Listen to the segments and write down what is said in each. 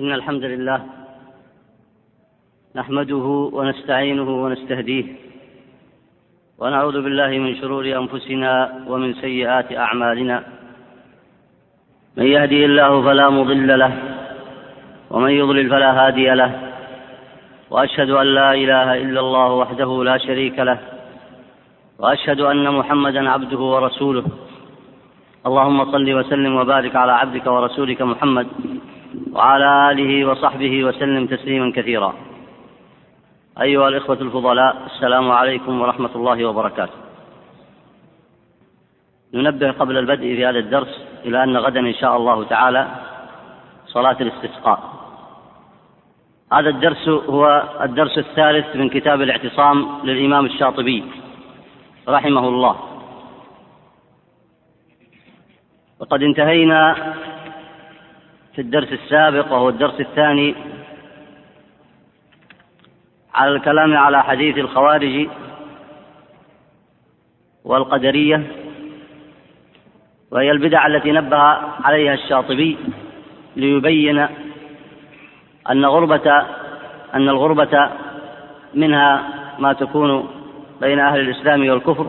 إن الحمد لله نحمده ونستعينه ونستهديه ونعوذ بالله من شرور أنفسنا ومن سيئات أعمالنا من يهدي الله فلا مضل له ومن يضلل فلا هادي له وأشهد أن لا إله إلا الله وحده لا شريك له وأشهد أن محمدا عبده ورسوله اللهم صل وسلم وبارك على عبدك ورسولك محمد وعلى آله وصحبه وسلم تسليما كثيرا. أيها الإخوة الفضلاء السلام عليكم ورحمة الله وبركاته. ننبه قبل البدء في هذا الدرس إلى أن غدا إن شاء الله تعالى صلاة الاستسقاء. هذا الدرس هو الدرس الثالث من كتاب الاعتصام للإمام الشاطبي رحمه الله. وقد انتهينا في الدرس السابق وهو الدرس الثاني على الكلام على حديث الخوارج والقدرية وهي البدع التي نبه عليها الشاطبي ليبين أن غربة أن الغربة منها ما تكون بين أهل الإسلام والكفر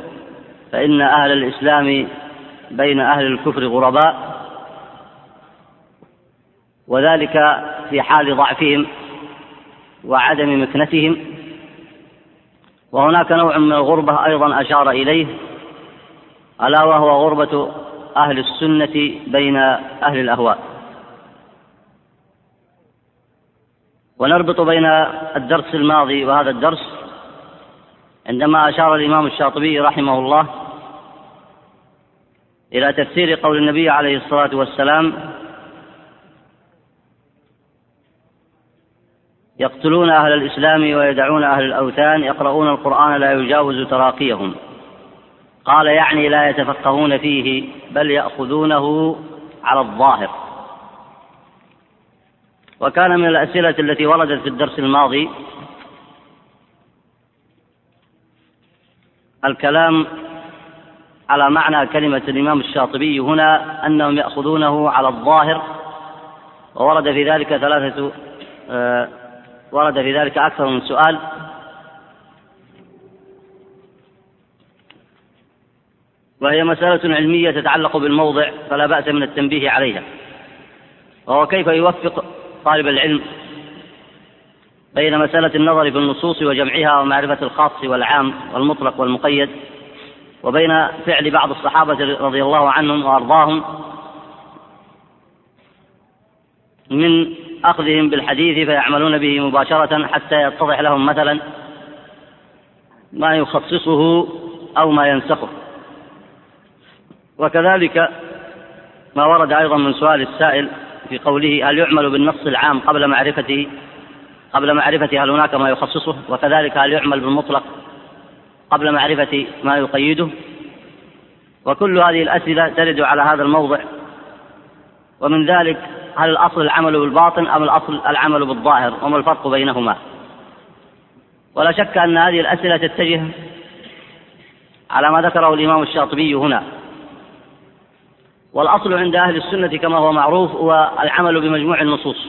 فإن أهل الإسلام بين أهل الكفر غرباء وذلك في حال ضعفهم وعدم مكنتهم. وهناك نوع من الغربة أيضا أشار إليه ألا وهو غربة أهل السنة بين أهل الأهواء. ونربط بين الدرس الماضي وهذا الدرس عندما أشار الإمام الشاطبي رحمه الله إلى تفسير قول النبي عليه الصلاة والسلام يقتلون أهل الإسلام ويدعون أهل الأوثان يقرؤون القرآن لا يجاوز تراقيهم. قال يعني لا يتفقهون فيه بل يأخذونه على الظاهر. وكان من الأسئلة التي وردت في الدرس الماضي الكلام على معنى كلمة الإمام الشاطبي هنا أنهم يأخذونه على الظاهر وورد في ذلك ثلاثة آه ورد في ذلك أكثر من سؤال. وهي مسألة علمية تتعلق بالموضع فلا بأس من التنبيه عليها. وهو كيف يوفق طالب العلم بين مسألة النظر في النصوص وجمعها ومعرفة الخاص والعام والمطلق والمقيد وبين فعل بعض الصحابة رضي الله عنهم وأرضاهم من أخذهم بالحديث فيعملون به مباشرة حتى يتضح لهم مثلا ما يخصصه أو ما ينسخه. وكذلك ما ورد أيضا من سؤال السائل في قوله هل يعمل بالنص العام قبل معرفته قبل معرفة هل هناك ما يخصصه؟ وكذلك هل يعمل بالمطلق قبل معرفة ما يقيده؟ وكل هذه الأسئلة ترد على هذا الموضع. ومن ذلك هل الأصل العمل بالباطن أم الأصل العمل بالظاهر؟ وما الفرق بينهما؟ ولا شك أن هذه الأسئلة تتجه على ما ذكره الإمام الشاطبي هنا. والأصل عند أهل السنة كما هو معروف هو العمل بمجموع النصوص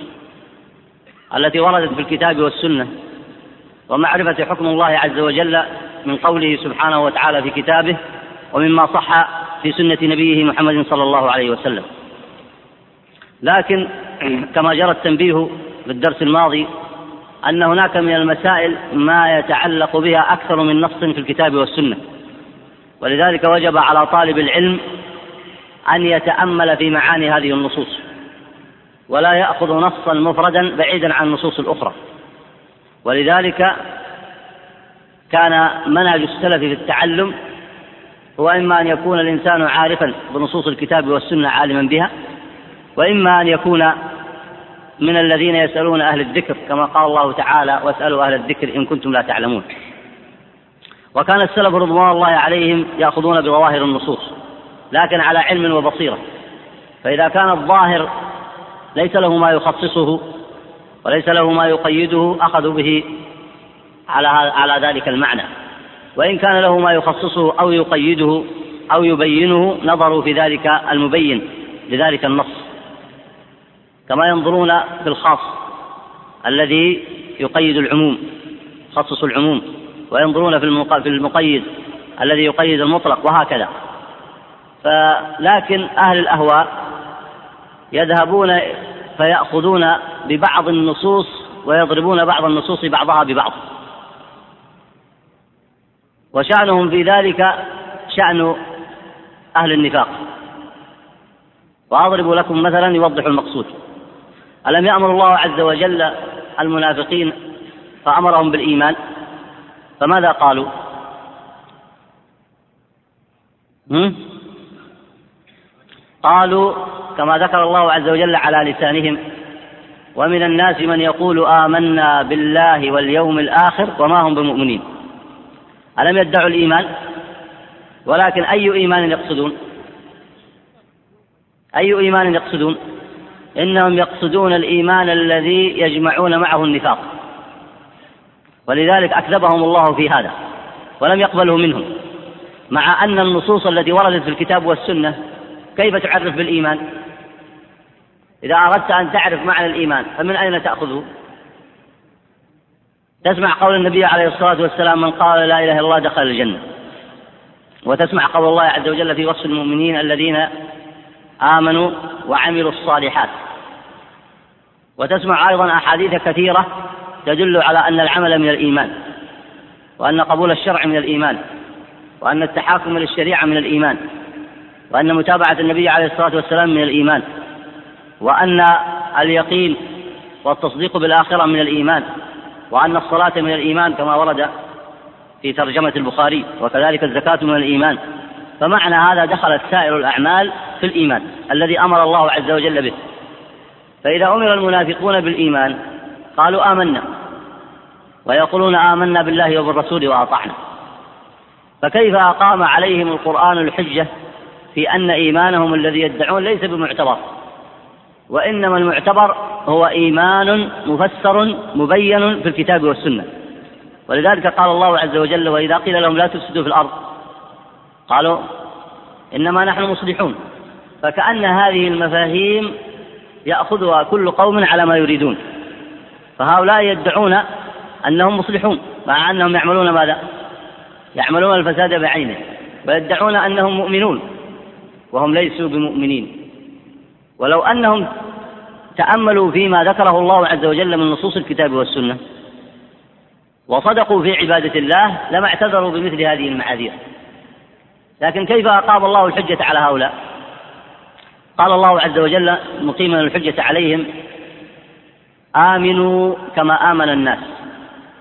التي وردت في الكتاب والسنة. ومعرفة حكم الله عز وجل من قوله سبحانه وتعالى في كتابه ومما صح في سنة نبيه محمد صلى الله عليه وسلم. لكن كما جرى التنبيه في الدرس الماضي أن هناك من المسائل ما يتعلق بها أكثر من نص في الكتاب والسنة. ولذلك وجب على طالب العلم أن يتأمل في معاني هذه النصوص ولا يأخذ نصا مفردا بعيدا عن النصوص الأخرى. ولذلك كان منهج السلف في التعلم هو إما أن يكون الإنسان عارفا بنصوص الكتاب والسنة عالما بها وإما أن يكون من الذين يسألون أهل الذكر كما قال الله تعالى واسألوا أهل الذكر إن كنتم لا تعلمون. وكان السلف رضوان الله عليهم يأخذون بظواهر النصوص لكن على علم وبصيرة. فإذا كان الظاهر ليس له ما يخصصه وليس له ما يقيده أخذوا به على على ذلك المعنى. وإن كان له ما يخصصه أو يقيده أو يبينه نظروا في ذلك المبين لذلك النص. كما ينظرون في الخاص الذي يقيد العموم يخصص العموم وينظرون في المقيد الذي يقيد المطلق وهكذا. فلكن أهل الأهواء يذهبون فيأخذون ببعض النصوص ويضربون بعض النصوص بعضها ببعض. وشأنهم في ذلك شأن أهل النفاق. وأضرب لكم مثلا يوضح المقصود. ألم يأمر الله عز وجل المنافقين فأمرهم بالإيمان؟ فماذا قالوا؟ هم؟ قالوا كما ذكر الله عز وجل على لسانهم ومن الناس من يقول آمنا بالله واليوم الآخر وما هم بمؤمنين. ألم يدعوا الإيمان؟ ولكن أي إيمان يقصدون؟ أي إيمان يقصدون؟ إنهم يقصدون الإيمان الذي يجمعون معه النفاق. ولذلك أكذبهم الله في هذا ولم يقبله منهم. مع أن النصوص التي وردت في الكتاب والسنة كيف تعرف بالإيمان؟ إذا أردت أن تعرف معنى الإيمان فمن أين تأخذه؟ تسمع قول النبي عليه الصلاة والسلام من قال لا إله إلا الله دخل الجنة. وتسمع قول الله عز وجل في وصف المؤمنين الذين آمنوا وعملوا الصالحات. وتسمع أيضا أحاديث كثيرة تدل على أن العمل من الإيمان وأن قبول الشرع من الإيمان وأن التحاكم للشريعة من الإيمان وأن متابعة النبي عليه الصلاة والسلام من الإيمان وأن اليقين والتصديق بالآخرة من الإيمان وأن الصلاة من الإيمان كما ورد في ترجمة البخاري وكذلك الزكاة من الإيمان. فمعنى هذا دخلت سائر الأعمال في الإيمان الذي أمر الله عز وجل به. فإذا أمر المنافقون بالإيمان قالوا آمنا. ويقولون آمنا بالله وبالرسول وأطعنا. فكيف أقام عليهم القرآن الحجة في أن إيمانهم الذي يدعون ليس بمعتبر؟ وإنما المعتبر هو إيمان مفسر مبين في الكتاب والسنة. ولذلك قال الله عز وجل وإذا قيل لهم لا تفسدوا في الأرض قالوا إنما نحن مصلحون. فكأن هذه المفاهيم يأخذها كل قوم على ما يريدون. فهؤلاء يدعون أنهم مصلحون مع أنهم يعملون ماذا؟ يعملون الفساد بعينه ويدعون أنهم مؤمنون وهم ليسوا بمؤمنين. ولو أنهم تأملوا فيما ذكره الله عز وجل من نصوص الكتاب والسنة وصدقوا في عبادة الله لما اعتذروا بمثل هذه المعاذير. لكن كيف أقام الله الحجة على هؤلاء؟ قال الله عز وجل مقيما الحجة عليهم آمنوا كما آمن الناس.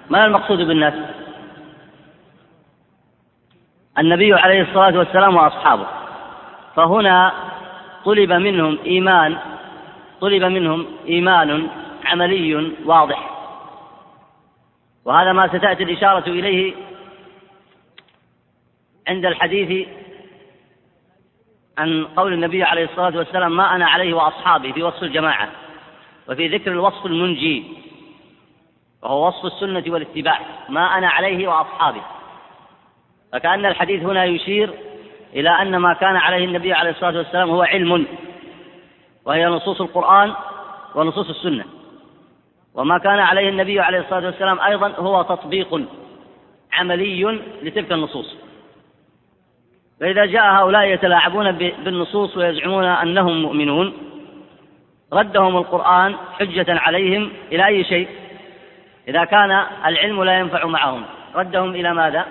ما المقصود بالناس؟ النبي عليه الصلاة والسلام وأصحابه. فهنا طلب منهم إيمان طلب منهم إيمان عملي واضح. وهذا ما ستأتي الإشارة إليه عند الحديث عن قول النبي عليه الصلاة والسلام ما أنا عليه وأصحابي في وصف الجماعة وفي ذكر الوصف المنجي وهو وصف السنة والاتباع ما أنا عليه وأصحابي فكأن الحديث هنا يشير إلى أن ما كان عليه النبي عليه الصلاة والسلام هو علم وهي نصوص القرآن ونصوص السنة. وما كان عليه النبي عليه الصلاة والسلام أيضا هو تطبيق عملي لتلك النصوص. فإذا جاء هؤلاء يتلاعبون بالنصوص ويزعمون أنهم مؤمنون ردهم القرآن حجة عليهم إلى أي شيء؟ إذا كان العلم لا ينفع معهم ردهم إلى ماذا؟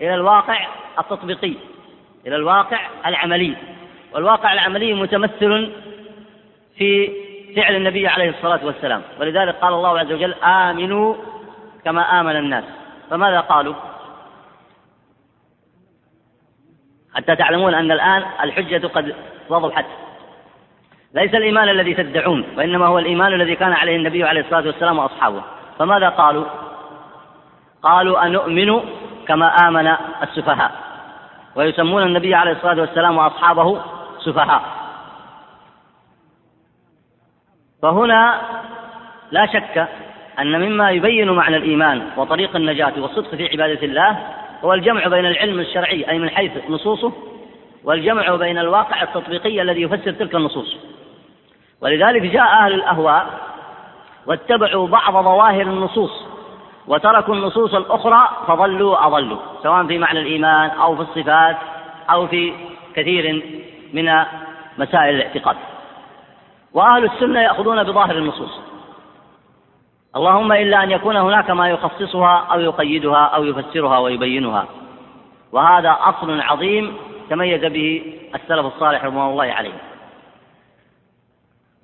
إلى الواقع التطبيقي إلى الواقع العملي. والواقع العملي متمثل في فعل النبي عليه الصلاة والسلام. ولذلك قال الله عز وجل آمنوا كما آمن الناس. فماذا قالوا؟ حتى تعلمون أن الآن الحجة قد وضحت. ليس الإيمان الذي تدعون وإنما هو الإيمان الذي كان عليه النبي عليه الصلاة والسلام وأصحابه. فماذا قالوا؟ قالوا أنؤمن كما آمن السفهاء. ويسمون النبي عليه الصلاة والسلام وأصحابه سفهاء. فهنا لا شك أن مما يبين معنى الإيمان وطريق النجاة والصدق في عبادة الله هو الجمع بين العلم الشرعي أي من حيث نصوصه والجمع بين الواقع التطبيقي الذي يفسر تلك النصوص. ولذلك جاء أهل الأهواء واتبعوا بعض ظواهر النصوص وتركوا النصوص الأخرى فضلوا أضلوا سواء في معنى الإيمان أو في الصفات أو في كثير من مسائل الاعتقاد. وأهل السنة يأخذون بظاهر النصوص. اللهم إلا أن يكون هناك ما يخصصها أو يقيدها أو يفسرها ويبينها. وهذا أصل عظيم تميز به السلف الصالح رضوان الله عليهم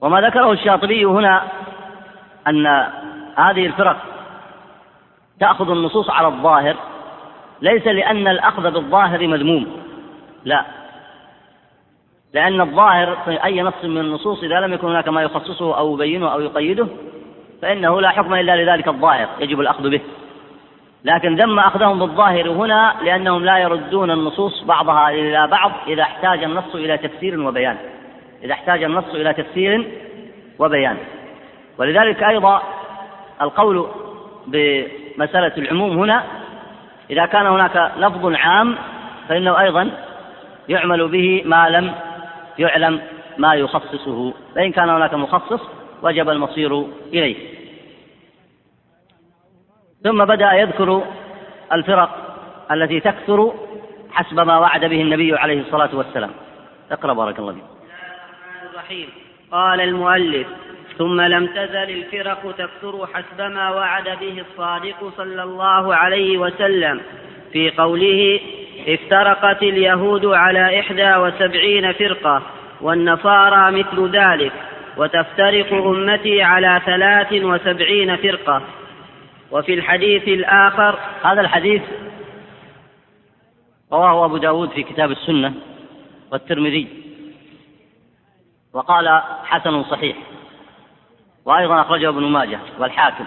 وما ذكره الشاطبي هنا أن هذه الفرق تأخذ النصوص على الظاهر ليس لأن الأخذ بالظاهر مذموم لا. لأن الظاهر في أي نص من النصوص إذا لم يكن هناك ما يخصصه أو يبينه أو يقيده فإنه لا حكم إلا لذلك الظاهر يجب الأخذ به. لكن ذم أخذهم بالظاهر هنا لأنهم لا يردون النصوص بعضها إلى بعض إذا احتاج النص إلى تفسير وبيان. إذا احتاج النص إلى تفسير وبيان. ولذلك أيضا القول بمسألة العموم هنا إذا كان هناك لفظ عام فإنه أيضا يعمل به ما لم يعلم ما يخصصه. فإن كان هناك مخصص وجب المصير إليه. ثم بدأ يذكر الفرق التي تكثر حسب ما وعد به النبي عليه الصلاة والسلام. اقرأ بارك الله فيك. الرحيم. قال المؤلف ثم لم تزل الفرق تكثر حسب ما وعد به الصادق صلى الله عليه وسلم. في قوله افترقت اليهود على إحدى وسبعين فرقة والنصارى مثل ذلك. وتفترق أمتي على ثلاث وسبعين فرقة. وفي الحديث الآخر هذا الحديث رواه أبو داود في كتاب السنة والترمذي. وقال حسن صحيح. وأيضا أخرجه ابن ماجه والحاكم.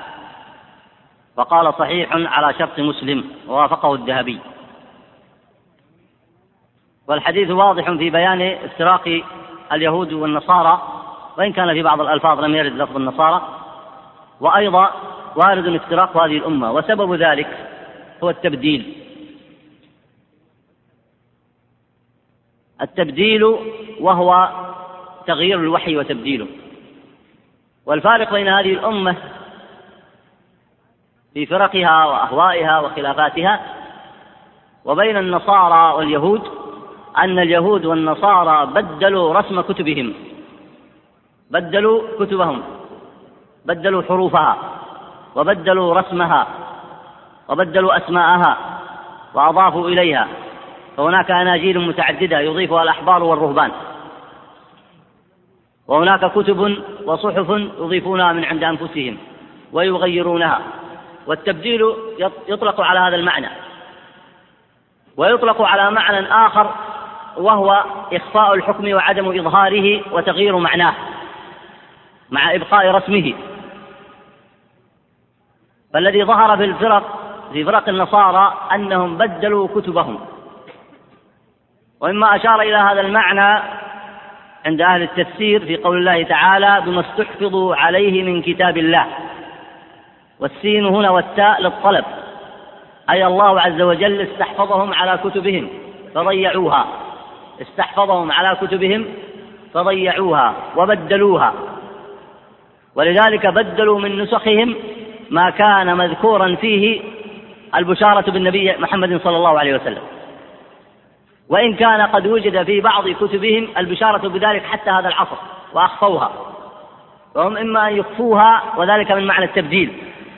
وقال صحيح على شرط مسلم ووافقه الذهبي. والحديث واضح في بيان افتراق اليهود والنصارى وإن كان في بعض الألفاظ لم يرد لفظ النصارى وأيضا وارد افتراق هذه الأمة وسبب ذلك هو التبديل. التبديل وهو تغيير الوحي وتبديله. والفارق بين هذه الأمة في فرقها وأهوائها وخلافاتها وبين النصارى واليهود أن اليهود والنصارى بدلوا رسم كتبهم. بدلوا كتبهم بدلوا حروفها وبدلوا رسمها وبدلوا أسماءها وأضافوا إليها. فهناك أناجيل متعددة يضيفها الأحبار والرهبان. وهناك كتب وصحف يضيفونها من عند أنفسهم ويغيرونها. والتبديل يطلق على هذا المعنى. ويطلق على معنى آخر وهو إخفاء الحكم وعدم إظهاره وتغيير معناه. مع إبقاء رسمه. فالذي ظهر في الفرق في فرق النصارى أنهم بدلوا كتبهم. ومما أشار إلى هذا المعنى عند أهل التفسير في قول الله تعالى بما استحفظوا عليه من كتاب الله. والسين هنا والتاء للطلب. أي الله عز وجل استحفظهم على كتبهم فضيعوها. استحفظهم على كتبهم فضيعوها وبدلوها. ولذلك بدلوا من نسخهم ما كان مذكورا فيه البشارة بالنبي محمد صلى الله عليه وسلم. وإن كان قد وجد في بعض كتبهم البشارة بذلك حتى هذا العصر وأخفوها. وهم إما أن يخفوها وذلك من معنى التبديل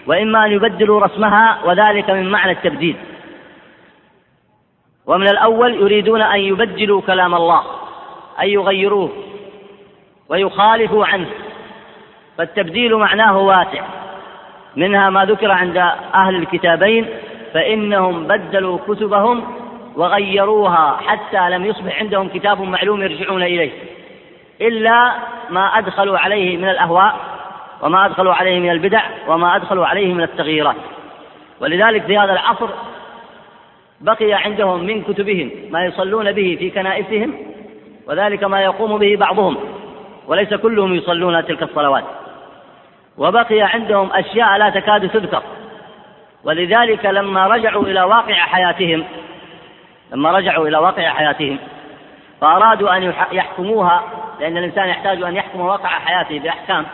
وإما أن يبدلوا رسمها وذلك من معنى التبديل. ومن الأول يريدون أن يبدلوا كلام الله أن يغيروه ويخالفوا عنه. فالتبديل معناه واسع. منها ما ذكر عند أهل الكتابين فإنهم بدلوا كتبهم وغيروها حتى لم يصبح عندهم كتاب معلوم يرجعون إليه. إلا ما أدخلوا عليه من الأهواء وما أدخلوا عليه من البدع وما أدخلوا عليه من التغييرات. ولذلك في هذا العصر بقي عندهم من كتبهم ما يصلون به في كنائسهم وذلك ما يقوم به بعضهم وليس كلهم يصلون تلك الصلوات. وبقي عندهم أشياء لا تكاد تذكر. ولذلك لما رجعوا إلى واقع حياتهم لما رجعوا إلى واقع حياتهم فأرادوا أن يحكموها لأن الإنسان يحتاج أن يحكم واقع حياته بأحكام.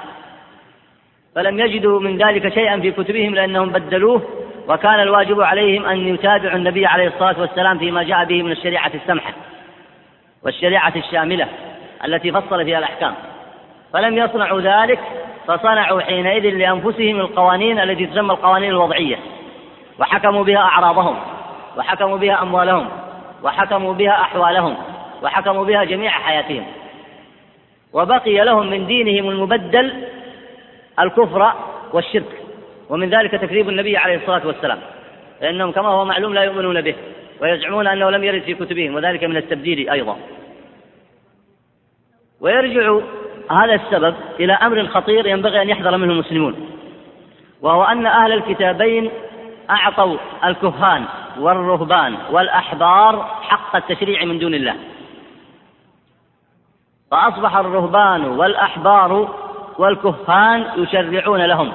فلم يجدوا من ذلك شيئا في كتبهم لأنهم بدلوه وكان الواجب عليهم أن يتابعوا النبي عليه الصلاة والسلام فيما جاء به من الشريعة السمحة والشريعة الشاملة التي فصل فيها الأحكام. فلم يصنعوا ذلك فصنعوا حينئذ لأنفسهم القوانين التي تسمى القوانين الوضعية. وحكموا بها أعراضهم وحكموا بها أموالهم وحكموا بها أحوالهم وحكموا بها جميع حياتهم. وبقي لهم من دينهم المبدل الكفر والشرك. ومن ذلك تكذيب النبي عليه الصلاة والسلام. لأنهم كما هو معلوم لا يؤمنون به ويزعمون أنه لم يرد في كتبهم وذلك من التبديل أيضا. ويرجع هذا السبب إلى أمر خطير ينبغي أن يحذر منه المسلمون وهو أن أهل الكتابين أعطوا الكهان والرهبان والأحبار حق التشريع من دون الله. فأصبح الرهبان والأحبار والكهان يشرعون لهم.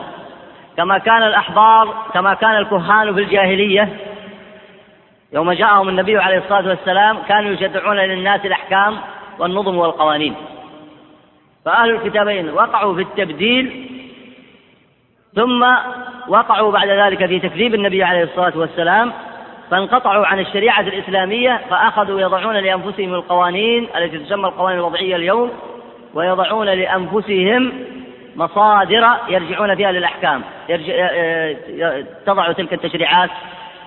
كما كان الأحبار كما كان الكهان في الجاهلية يوم جاءهم النبي عليه الصلاة والسلام كانوا يشرعون للناس الأحكام والنظم والقوانين. فأهل الكتابين وقعوا في التبديل ثم وقعوا بعد ذلك في تكذيب النبي عليه الصلاة والسلام فانقطعوا عن الشريعة الإسلامية فأخذوا يضعون لأنفسهم القوانين التي تسمى القوانين الوضعية اليوم ويضعون لأنفسهم مصادر يرجعون فيها للأحكام يرجع تضع تلك التشريعات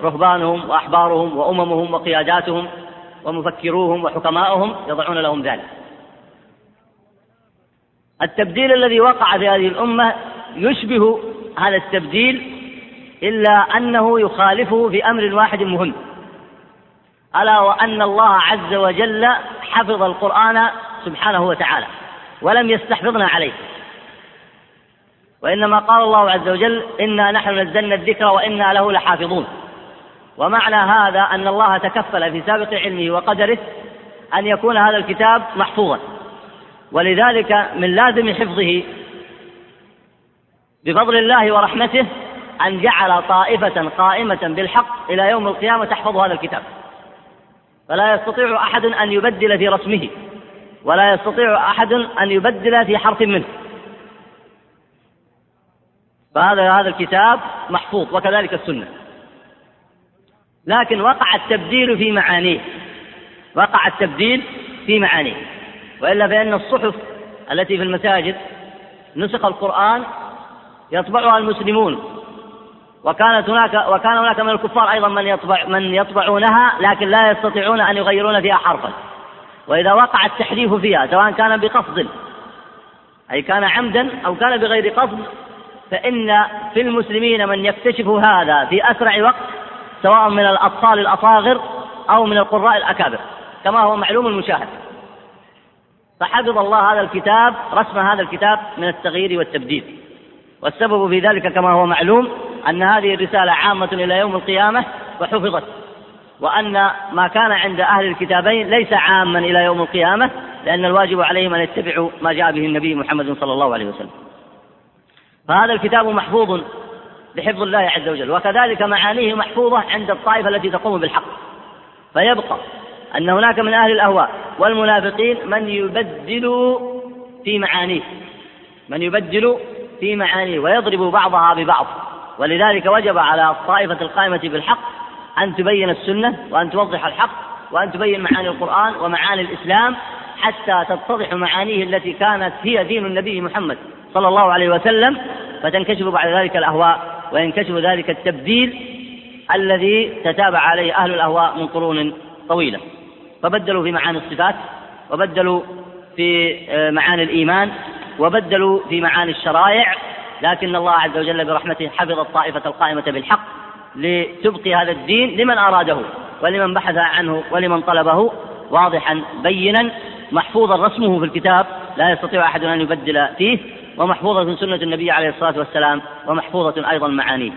رهبانهم وأحبارهم وأممهم وقياداتهم ومفكروهم وحكماؤهم يضعون لهم ذلك. التبديل الذي وقع في هذه الأمة يشبه هذا التبديل إلا أنه يخالفه في أمر واحد مهم. ألا وأن الله عز وجل حفظ القرآن سبحانه وتعالى ولم يستحفظنا عليه. وإنما قال الله عز وجل إنا نحن نزلنا الذكر وإنا له لحافظون. ومعنى هذا أن الله تكفل في سابق علمه وقدره أن يكون هذا الكتاب محفوظا. ولذلك من لازم حفظه بفضل الله ورحمته أن جعل طائفة قائمة بالحق إلى يوم القيامة تحفظ هذا الكتاب. فلا يستطيع أحد أن يبدل في رسمه ولا يستطيع أحد أن يبدل في حرف منه. فهذا هذا الكتاب محفوظ وكذلك السنة. لكن وقع التبديل في معانيه. وقع التبديل في معانيه. وإلا فإن الصحف التي في المساجد نسخ القرآن يطبعها المسلمون. وكانت هناك وكان هناك من الكفار أيضا من يطبع من يطبعونها لكن لا يستطيعون أن يغيرون فيها حرفا. وإذا وقع التحريف فيها سواء كان بقصد أي كان عمدا أو كان بغير قصد فإن في المسلمين من يكتشف هذا في أسرع وقت سواء من الاطفال الأصاغر أو من القراء الأكابر كما هو معلوم المشاهد. فحفظ الله هذا الكتاب رسم هذا الكتاب من التغيير والتبديل. والسبب في ذلك كما هو معلوم أن هذه الرسالة عامة إلى يوم القيامة وحفظت وأن ما كان عند أهل الكتابين ليس عاما إلى يوم القيامة لأن الواجب عليهم أن يتبعوا ما جاء به النبي محمد صلى الله عليه وسلم. فهذا الكتاب محفوظ بحفظ الله عز وجل وكذلك معانيه محفوظة عند الطائفة التي تقوم بالحق. فيبقى أن هناك من أهل الأهواء والمنافقين من يبدل في معانيه من يبدل في معانيه ويضرب بعضها ببعض. ولذلك وجب على الطائفة القائمة بالحق أن تبين السنة وأن توضح الحق وأن تبين معاني القرآن ومعاني الإسلام حتى تتضح معانيه التي كانت هي دين النبي محمد صلى الله عليه وسلم فتنكشف بعد ذلك الأهواء وينكشف ذلك التبديل الذي تتابع عليه أهل الأهواء من قرون طويلة. فبدلوا في معاني الصفات وبدلوا في آه، معاني الإيمان وبدلوا في معاني الشرائع. لكن الله عز وجل برحمته حفظ الطائفة القائمة بالحق لتبقي هذا الدين لمن أراده ولمن بحث عنه ولمن طلبه. واضحا بينا محفوظا رسمه في الكتاب. لا يستطيع أحد أن يبدل فيه. ومحفوظة سنة النبي عليه الصلاة والسلام ومحفوظة أيضا معانيه.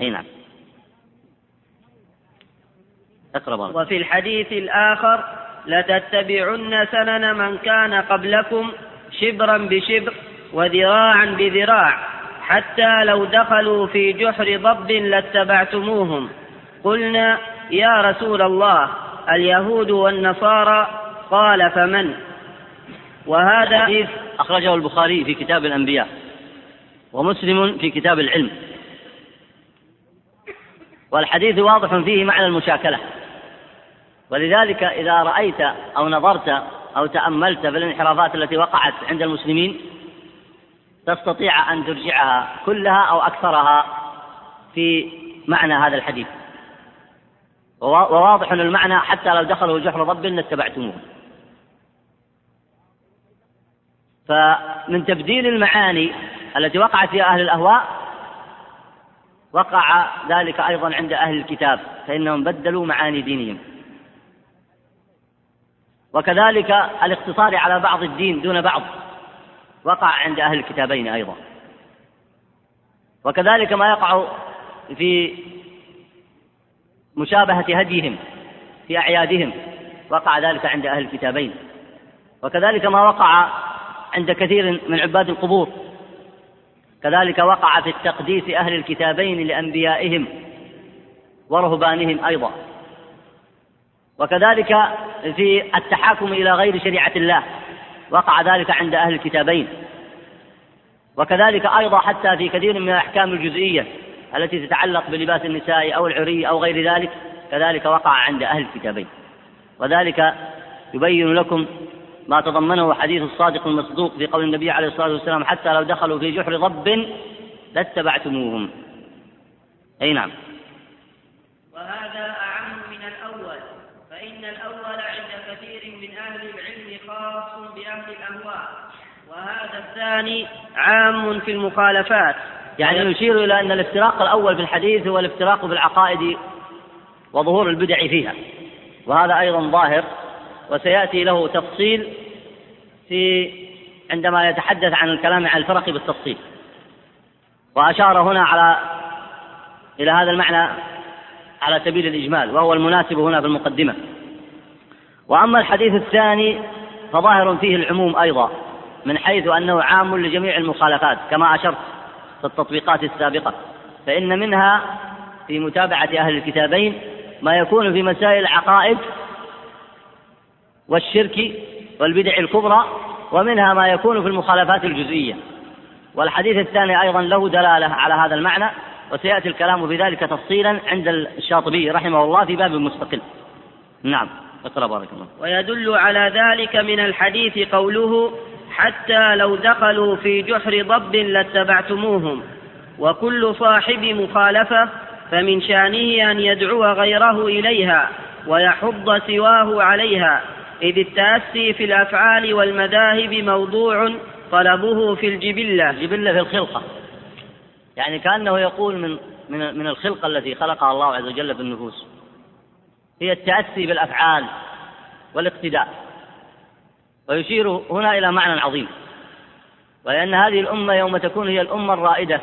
أي نعم. اقرب وفي الحديث الآخر لتتبعن سنن من كان قبلكم شبرا بشبر وذراعا بذراع حتى لو دخلوا في جحر ضب لاتبعتموهم. قلنا يا رسول الله اليهود والنصارى قال فمن؟ وهذا حديث أخرجه البخاري في كتاب الأنبياء ومسلم في كتاب العلم. والحديث واضح فيه معنى المشاكلة. ولذلك إذا رأيت أو نظرت أو تأملت في الانحرافات التي وقعت عند المسلمين تستطيع أن ترجعها كلها أو أكثرها في معنى هذا الحديث. وواضح المعنى حتى لو دخلوا جحر ضب لاتبعتموه. فمن تبديل المعاني التي وقعت في أهل الأهواء وقع ذلك أيضا عند أهل الكتاب فإنهم بدلوا معاني دينهم. وكذلك الاقتصار على بعض الدين دون بعض وقع عند أهل الكتابين أيضا. وكذلك ما يقع في مشابهة هديهم في أعيادهم وقع ذلك عند أهل الكتابين. وكذلك ما وقع عند كثير من عباد القبور كذلك وقع في التقديس أهل الكتابين لأنبيائهم ورهبانهم أيضا. وكذلك في التحاكم إلى غير شريعة الله وقع ذلك عند أهل الكتابين. وكذلك أيضا حتى في كثير من الأحكام الجزئية التي تتعلق بلباس النساء أو العري أو غير ذلك كذلك وقع عند أهل الكتابين. وذلك يبين لكم ما تضمنه حديث الصادق المصدوق في قول النبي عليه الصلاة والسلام حتى لو دخلوا في جحر ضب لاتبعتموهم. أي نعم وهذا أعم من الأول فإن الأول عند كثير من أهل العلم خاص الأهواء وهذا الثاني عام في المخالفات. يعني يشير إلى أن الافتراق الأول في الحديث هو الافتراق في العقائد وظهور البدع فيها. وهذا أيضا ظاهر وسيأتي له تفصيل في عندما يتحدث عن الكلام عن الفرق بالتفصيل. وأشار هنا على إلى هذا المعنى على سبيل الإجمال وهو المناسب هنا في المقدمة. وأما الحديث الثاني فظاهر فيه العموم أيضا من حيث أنه عام لجميع المخالفات كما أشرت في التطبيقات السابقة. فإن منها في متابعة أهل الكتابين ما يكون في مسائل العقائد والشرك والبدع الكبرى ومنها ما يكون في المخالفات الجزئية. والحديث الثاني أيضا له دلالة على هذا المعنى وسيأتي الكلام في ذلك تفصيلا عند الشاطبي رحمه الله في باب مستقل. نعم. اقرأ بارك الله ويدل على ذلك من الحديث قوله حتى لو دخلوا في جحر ضب لاتبعتموهم وكل صاحب مخالفة فمن شأنه أن يدعو غيره إليها ويحض سواه عليها إذ التأسي في الأفعال والمذاهب موضوع طلبه في الجبلة. جبلة في الخلقة. يعني كأنه يقول من من من الخلقة التي خلقها الله عز وجل في النفوس. هي التأسي بالأفعال والاقتداء ويشير هنا إلى معنى عظيم ولأن هذه الأمة يوم تكون هي الأمة الرائدة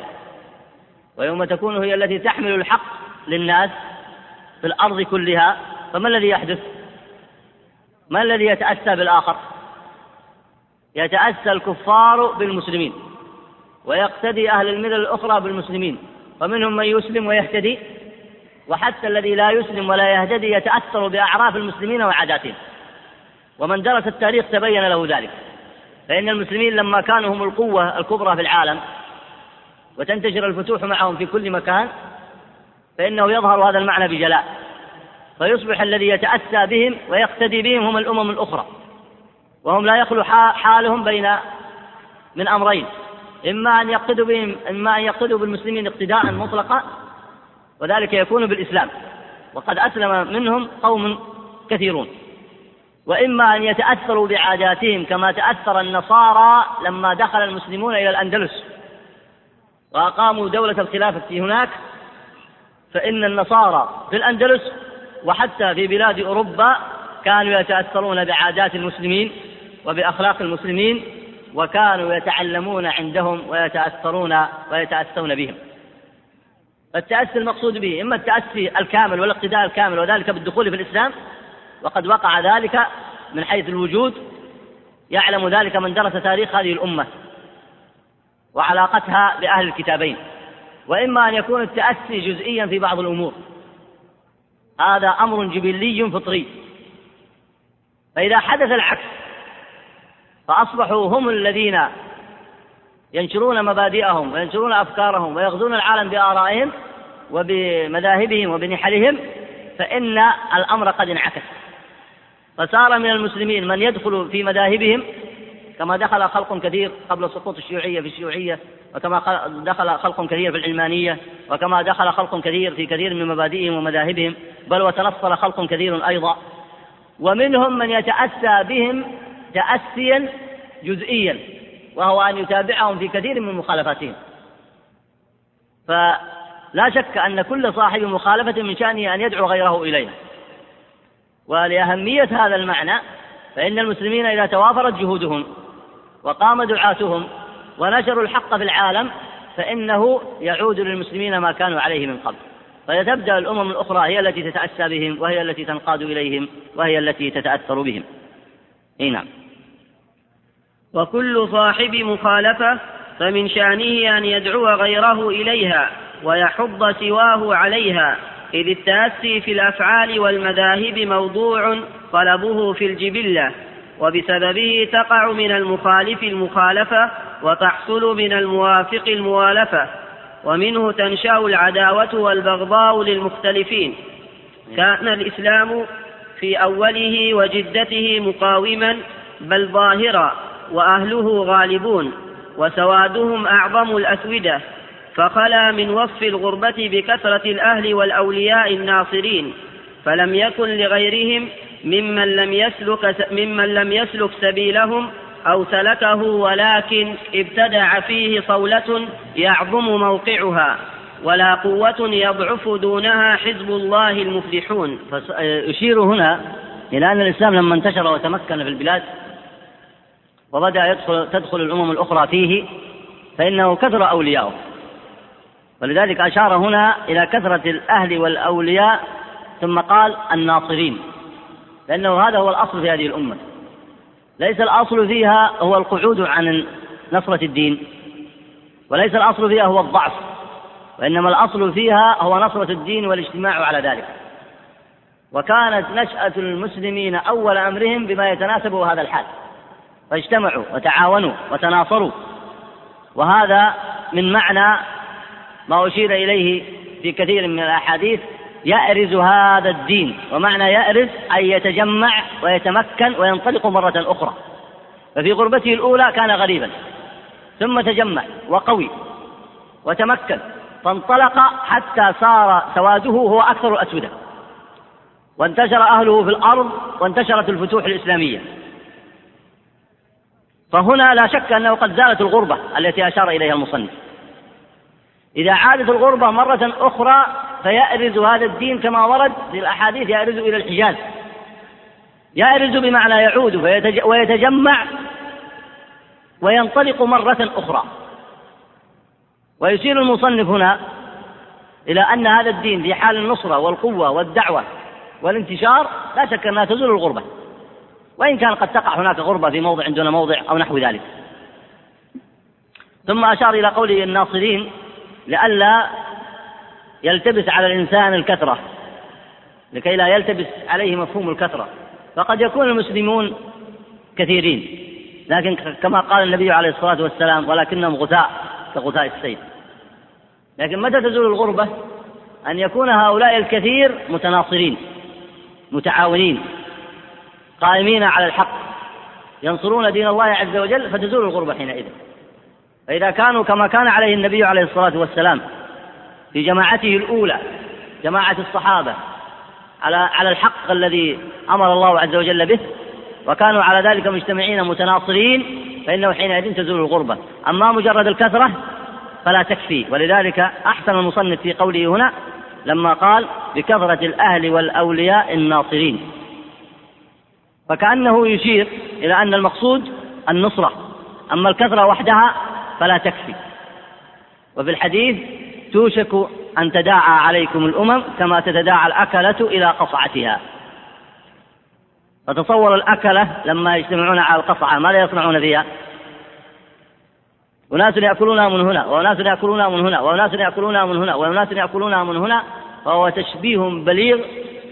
ويوم تكون هي التي تحمل الحق للناس في الأرض كلها فما الذي يحدث؟ ما الذي يتأسى بالآخر؟ يتأسى الكفار بالمسلمين ويقتدي أهل الملل الأخرى بالمسلمين ومنهم من يسلم ويهتدي وحتى الذي لا يسلم ولا يهتدي يتأثر بأعراف المسلمين وعاداتهم. ومن درس التاريخ تبين له ذلك. فإن المسلمين لما كانوا هم القوة الكبرى في العالم وتنتشر الفتوح معهم في كل مكان فإنه يظهر هذا المعنى بجلاء. فيصبح الذي يتأسى بهم ويقتدي بهم هم الأمم الأخرى. وهم لا يخلو حالهم بين من أمرين. إما أن يقتدوا بهم إما أن يقتدوا بالمسلمين اقتداء مطلقا وذلك يكون بالإسلام. وقد أسلم منهم قوم كثيرون. وإما أن يتأثروا بعاداتهم كما تأثر النصارى لما دخل المسلمون إلى الأندلس وأقاموا دولة الخلافة هناك فإن النصارى في الأندلس وحتى في بلاد أوروبا كانوا يتأثرون بعادات المسلمين وبأخلاق المسلمين وكانوا يتعلمون عندهم ويتأثرون ويتأسون بهم. التأسي المقصود به إما التأسي الكامل والاقتداء الكامل وذلك بالدخول في الإسلام وقد وقع ذلك من حيث الوجود يعلم ذلك من درس تاريخ هذه الأمة وعلاقتها بأهل الكتابين. وإما أن يكون التأسي جزئيا في بعض الأمور. هذا أمر جبلي فطري. فإذا حدث العكس فأصبحوا هم الذين ينشرون مبادئهم وينشرون أفكارهم ويغزون العالم بآرائهم وبمذاهبهم وبنحلهم فإن الأمر قد انعكس. فصار من المسلمين من يدخل في مذاهبهم كما دخل خلق كثير قبل سقوط الشيوعية في الشيوعية وكما دخل خلق كثير في العلمانية وكما دخل خلق كثير في كثير من مبادئهم ومذاهبهم بل وتنصل خلق كثير أيضا. ومنهم من يتأسى بهم تأسيا جزئيا. وهو أن يتابعهم في كثير من مخالفاتهم. فلا شك أن كل صاحب مخالفة من شأنه أن يدعو غيره إليها ولأهمية هذا المعنى فإن المسلمين إذا توافرت جهودهم وقام دعاتهم ونشروا الحق في العالم فإنه يعود للمسلمين ما كانوا عليه من قبل. فتبدأ الأمم الأخرى هي التي تتأسى بهم وهي التي تنقاد إليهم وهي التي تتأثر بهم. إي نعم. وكل صاحب مخالفة فمن شأنه أن يدعو غيره إليها ويحض سواه عليها. إذ التأسي في الأفعال والمذاهب موضوع طلبه في الجبلة وبسببه تقع من المخالف المخالفة وتحصل من الموافق الموالفة. ومنه تنشأ العداوة والبغضاء للمختلفين. كان الإسلام في أوله وجدته مقاوما بل ظاهرا. وأهله غالبون وسوادهم أعظم الأسودة. فخلا من وصف الغربة بكثرة الأهل والأولياء الناصرين. فلم يكن لغيرهم ممن لم يسلك ممن لم يسلك سبيلهم أو سلكه ولكن ابتدع فيه صولة يعظم موقعها. ولا قوة يضعف دونها حزب الله المفلحون. يشير هنا إلى أن الإسلام لما انتشر وتمكن في البلاد وبدأ يدخل تدخل الأمم الأخرى فيه فإنه كثر أولياؤه. ولذلك أشار هنا إلى كثرة الأهل والأولياء ثم قال الناصرين. لأنه هذا هو الأصل في هذه الأمة. ليس الأصل فيها هو القعود عن نصرة الدين وليس الأصل فيها هو الضعف وإنما الأصل فيها هو نصرة الدين والاجتماع على ذلك. وكانت نشأة المسلمين أول أمرهم بما يتناسب هذا الحال. فاجتمعوا وتعاونوا وتناصروا. وهذا من معنى ما أشير إليه في كثير من الأحاديث يأرز هذا الدين. ومعنى يأرز أن يتجمع ويتمكن وينطلق مرة أخرى. ففي غربته الأولى كان غريبا. ثم تجمع وقوي وتمكن. فانطلق حتى صار سواده هو أكثر الأسودة وانتشر أهله في الأرض وانتشرت الفتوح الإسلامية. فهنا لا شك أنه قد زالت الغربة التي أشار إليها المصنف. إذا عادت الغربة مرة أخرى فيأرز هذا الدين كما ورد في الأحاديث يأرز إلى الحجاز. يأرز بمعنى يعود ويتجمع وينطلق مرة أخرى. ويشير المصنف هنا إلى أن هذا الدين في حال النصرة والقوة والدعوة والانتشار لا شك أنها تزول الغربة. وإن كان قد تقع هناك غربة في موضع دون موضع أو نحو ذلك. ثم أشار إلى قوله الناصرين لئلا يلتبس على الإنسان الكثرة لكي لا يلتبس عليه مفهوم الكثرة. فقد يكون المسلمون كثيرين لكن كما قال النبي عليه الصلاة والسلام ولكنهم غثاء كغثاء السيل لكن متى تزول الغربة؟ أن يكون هؤلاء الكثير متناصرين متعاونين. قائمين على الحق ينصرون دين الله عز وجل فتزول الغربة حينئذ. فإذا كانوا كما كان عليه النبي عليه الصلاة والسلام في جماعته الأولى جماعة الصحابة على على الحق الذي أمر الله عز وجل به وكانوا على ذلك مجتمعين متناصرين فإنه حينئذ تزول الغربة. أما مجرد الكثرة فلا تكفي. ولذلك أحسن المصنف في قوله هنا لما قال بكثرة الأهل والأولياء الناصرين فكأنه يشير إلى أن المقصود النصرة أما الكثرة وحدها فلا تكفي. وفي الحديث توشك أن تداعى عليكم الأمم كما تتداعى الأكلة إلى قصعتها. فتصور الأكلة لما يجتمعون على القصعة ماذا يصنعون فيها؟ أناس يأكلونها من هنا وأناس يأكلونها من هنا وأناس يأكلونها من هنا وأناس يأكلونها من هنا فهو تشبيه بليغ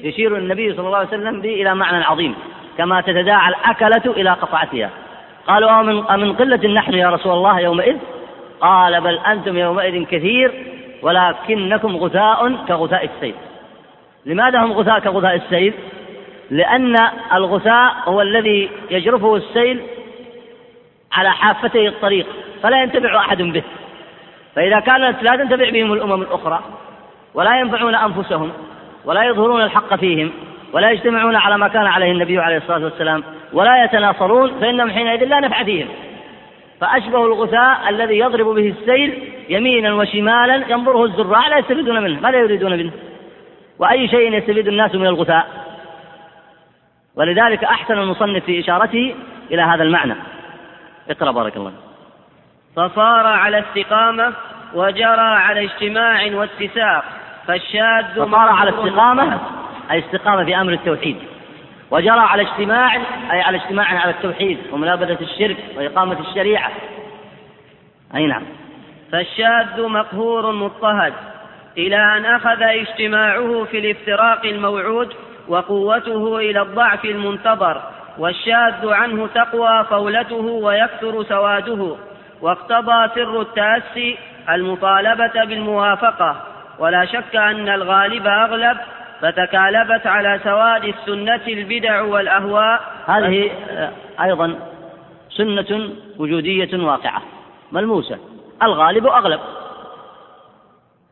يشير النبي صلى الله عليه وسلم به إلى معنى عظيم. كما تتداعى الأكلة إلى قصعتها. قالوا أمن, أمن قلة نحن يا رسول الله يومئذ؟ قال بل أنتم يومئذ كثير ولكنكم غثاء كغثاء السيل. لماذا هم غثاء كغثاء السيل؟ لأن الغثاء هو الذي يجرفه السيل على حافتي الطريق فلا ينتفع أحد به. فإذا كانت لا تنتفع بهم الأمم الأخرى ولا ينفعون أنفسهم ولا يظهرون الحق فيهم ولا يجتمعون على ما كان عليه النبي عليه الصلاة والسلام ولا يتناصرون فإنهم حينئذ لا نفع فيهم. فأشبه الغثاء الذي يضرب به السيل يمينا وشمالا ينظره الزراع لا يستفيدون منه. ماذا يريدون منه؟ وأي شيء يستفيد الناس من الغثاء. ولذلك أحسن المصنف في إشارته إلى هذا المعنى. اقرأ بارك الله فصار على استقامة وجرى على اجتماع واتساق فالشاذ فصار على استقامة أي استقامة في أمر التوحيد. وجرى على اجتماع أي على اجتماع على التوحيد ومنابذة الشرك وإقامة الشريعة. أي نعم. فالشاذ مقهور مضطهد إلى أن أخذ اجتماعه في الافتراق الموعود وقوته إلى الضعف المنتظر والشاذ عنه تقوى فولته ويكثر سواده واقتضى سر التأسي المطالبة بالموافقة. ولا شك أن الغالب أغلب فتكالبت على سواد السنة البدع والأهواء. هذه أيضا سنة وجودية واقعة ملموسة الغالب أغلب.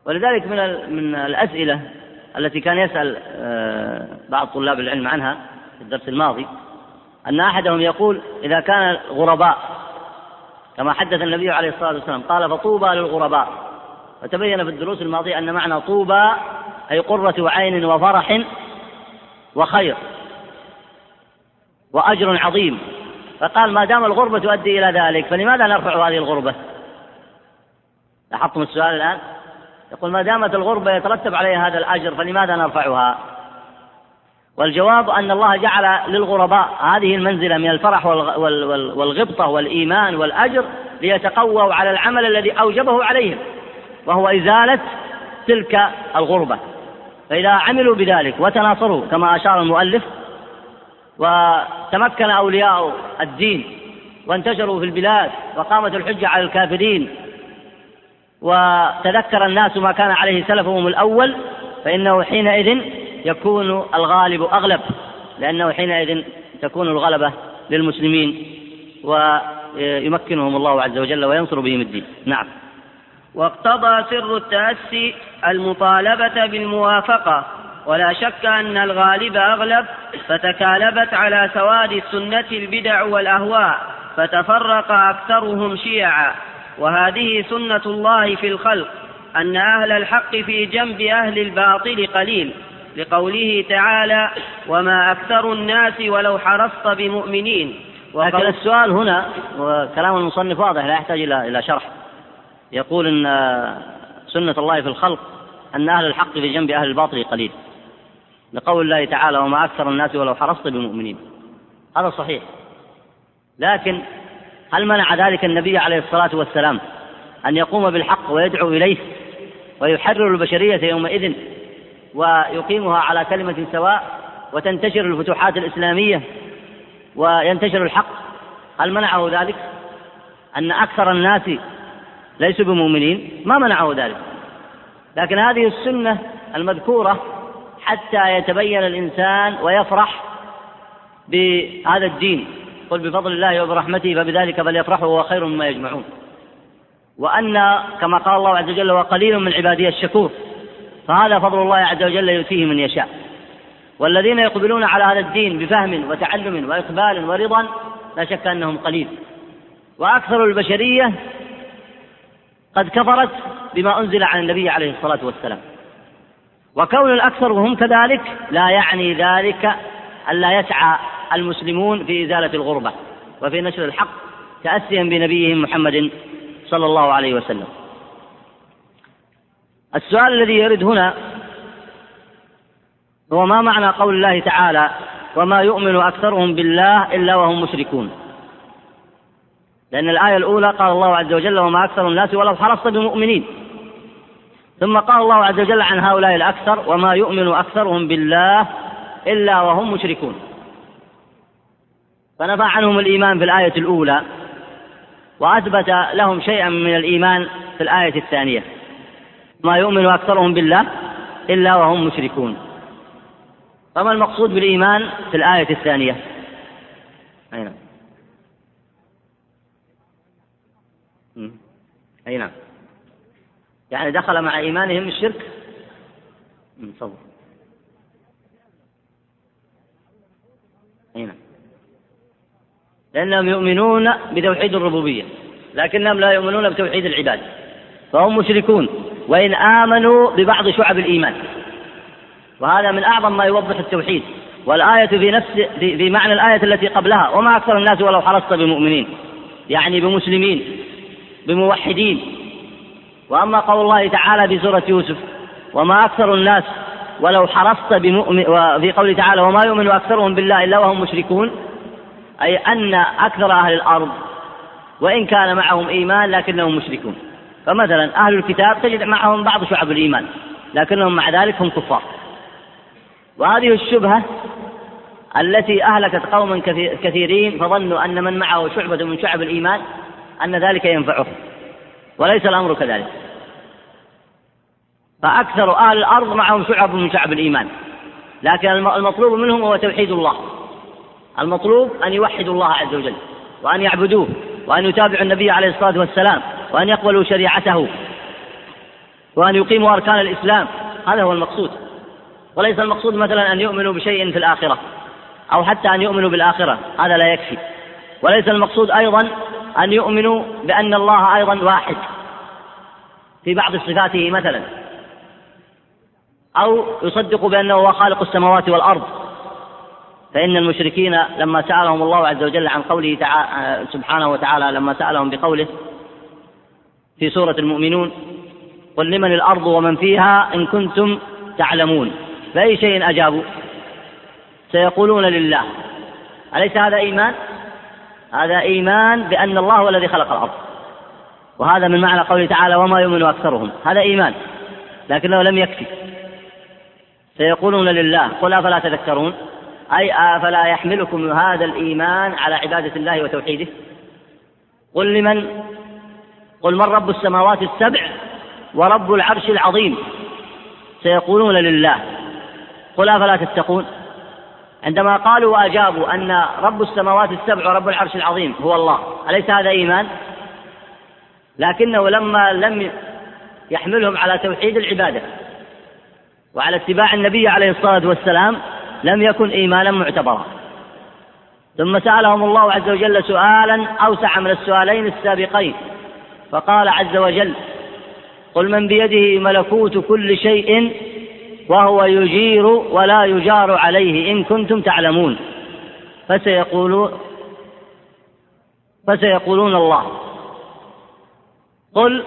ولذلك من من الأسئلة التي كان يسأل آه، بعض طلاب العلم عنها في الدرس الماضي أن أحدهم يقول إذا كان الغرباء كما حدث النبي عليه الصلاة والسلام قال فطوبى للغرباء. وتبين في الدروس الماضية أن معنى طوبى أي قرة عين وفرح وخير وأجر عظيم فقال ما دام الغربة تؤدي إلى ذلك فلماذا نرفع هذه الغربة؟ لاحظتم السؤال الآن؟ يقول ما دامت الغربة يترتب عليها هذا الأجر فلماذا نرفعها؟ والجواب أن الله جعل للغرباء هذه المنزلة من الفرح والغبطة والإيمان والأجر ليتقووا على العمل الذي أوجبه عليهم وهو إزالة تلك الغربة فإذا عملوا بذلك وتناصروا كما أشار المؤلف وتمكن أولياء الدين وانتشروا في البلاد وقامت الحجة على الكافرين وتذكر الناس ما كان عليه سلفهم الأول فإنه حينئذ يكون الغالب أغلب لأنه حينئذ تكون الغلبة للمسلمين ويمكنهم الله عز وجل وينصر بهم الدين. نعم. واقتضى سر التأسي المطالبة بالموافقة. ولا شك أن الغالب أغلب فتكالبت على سواد السنة البدع والأهواء فتفرق أكثرهم شيعا. وهذه سنة الله في الخلق أن أهل الحق في جنب أهل الباطل قليل. لقوله تعالى وما أكثر الناس ولو حرصت بمؤمنين لكن السؤال هنا وكلام المصنف واضح لا يحتاج إلى شرح. يقول إن سنة الله في الخلق أن أهل الحق في جنب أهل الباطل قليل. لقول الله تعالى وما أكثر الناس ولو حرصت بمؤمنين هذا صحيح. لكن هل منع ذلك النبي عليه الصلاة والسلام أن يقوم بالحق ويدعو إليه ويحرر البشرية يومئذ ويقيمها على كلمة سواء وتنتشر الفتوحات الإسلامية وينتشر الحق؟ هل منعه ذلك؟ أن أكثر الناس ليسوا بمؤمنين ما منعه ذلك. لكن هذه السنة المذكورة حتى يتبين الإنسان ويفرح بهذا الدين. قل بفضل الله وبرحمته فبذلك فليفرحوا وهو خير مما يجمعون. وأن كما قال الله عز وجل وقليل من عبادي الشكور فهذا فضل الله عز وجل يؤتيه من يشاء. والذين يقبلون على هذا الدين بفهم وتعلم وإقبال ورضا لا شك أنهم قليل. وأكثر البشرية قد كفرت بما أنزل على النبي عليه الصلاة والسلام. وكون الأكثر وهم كذلك لا يعني ذلك ألا يسعى المسلمون في إزالة الغربة وفي نشر الحق تأسيا بنبيهم محمد صلى الله عليه وسلم. السؤال الذي يرد هنا هو ما معنى قول الله تعالى وما يؤمن أكثرهم بالله إلا وهم مشركون؟ لأن الآية الأولى قال الله عز وجل وما أكثر الناس ولو حرصت بمؤمنين. ثم قال الله عز وجل عن هؤلاء الأكثر وما يؤمن أكثرهم بالله إلا وهم مشركون. فنفى عنهم الإيمان في الآية الأولى وأثبت لهم شيئا من الإيمان في الآية الثانية. ما يؤمن أكثرهم بالله إلا وهم مشركون. فما المقصود بالإيمان في الآية الثانية؟ أي نعم أي نعم. يعني دخل مع إيمانهم الشرك تفضل أي نعم. لأنهم يؤمنون بتوحيد الربوبية لكنهم لا يؤمنون بتوحيد العباد فهم مشركون وإن آمنوا ببعض شعب الإيمان. وهذا من أعظم ما يوضح التوحيد. والآية في نفس في معنى الآية التي قبلها وما أكثر الناس ولو حرصت بمؤمنين يعني بمسلمين. بموحدين. وأما قول الله تعالى في سورة يوسف وما أكثر الناس ولو حرصت بمؤمن وفي قوله تعالى وما يؤمن أكثرهم بالله إلا وهم مشركون. أي أن أكثر أهل الأرض وإن كان معهم إيمان لكنهم مشركون. فمثلا أهل الكتاب تجد معهم بعض شعب الإيمان لكنهم مع ذلك هم كفار. وهذه الشبهة التي أهلكت قوما كثيرين فظنوا أن من معه شعبة من شعب الإيمان أن ذلك ينفعه وليس الأمر كذلك. فأكثر أهل الأرض معهم شعب من شعب الإيمان لكن المطلوب منهم هو توحيد الله. المطلوب أن يوحدوا الله عز وجل وأن يعبدوه وأن يتابعوا النبي عليه الصلاة والسلام وأن يقبلوا شريعته وأن يقيموا أركان الإسلام. هذا هو المقصود. وليس المقصود مثلا أن يؤمنوا بشيء في الآخرة أو حتى أن يؤمنوا بالآخرة هذا لا يكفي. وليس المقصود أيضا أن يؤمنوا بأن الله أيضا واحد في بعض صفاته مثلا. أو يصدقوا بأنه هو خالق السماوات والأرض. فإن المشركين لما سألهم الله عز وجل عن قوله تعالى سبحانه وتعالى لما سألهم بقوله في سورة المؤمنون قل لمن الأرض ومن فيها إن كنتم تعلمون. فأي شيء أجابوا؟ سيقولون لله. أليس هذا إيمان؟ هذا إيمان بأن الله هو الذي خلق الأرض. وهذا من معنى قوله تعالى وما يؤمن أكثرهم. هذا إيمان. لكنه لم يكفي. سيقولون لله قل أفلا تذكرون؟ أي أفلا يحملكم هذا الإيمان على عبادة الله وتوحيده؟ قل لمن؟ قل من رب السماوات السبع ورب العرش العظيم؟ سيقولون لله. قل أفلا تتقون؟ عندما قالوا وأجابوا أن رب السماوات السبع ورب العرش العظيم هو الله أليس هذا إيمان؟ لكنه لما لم يحملهم على توحيد العبادة وعلى اتباع النبي عليه الصلاة والسلام لم يكن إيمانا معتبرا ثم سألهم الله عز وجل سؤالا أوسع من السؤالين السابقين فقال عز وجل قل من بيده ملكوت كل شيء وهو يجير ولا يجار عليه إن كنتم تعلمون. فسيقولون فسيقولون الله. قل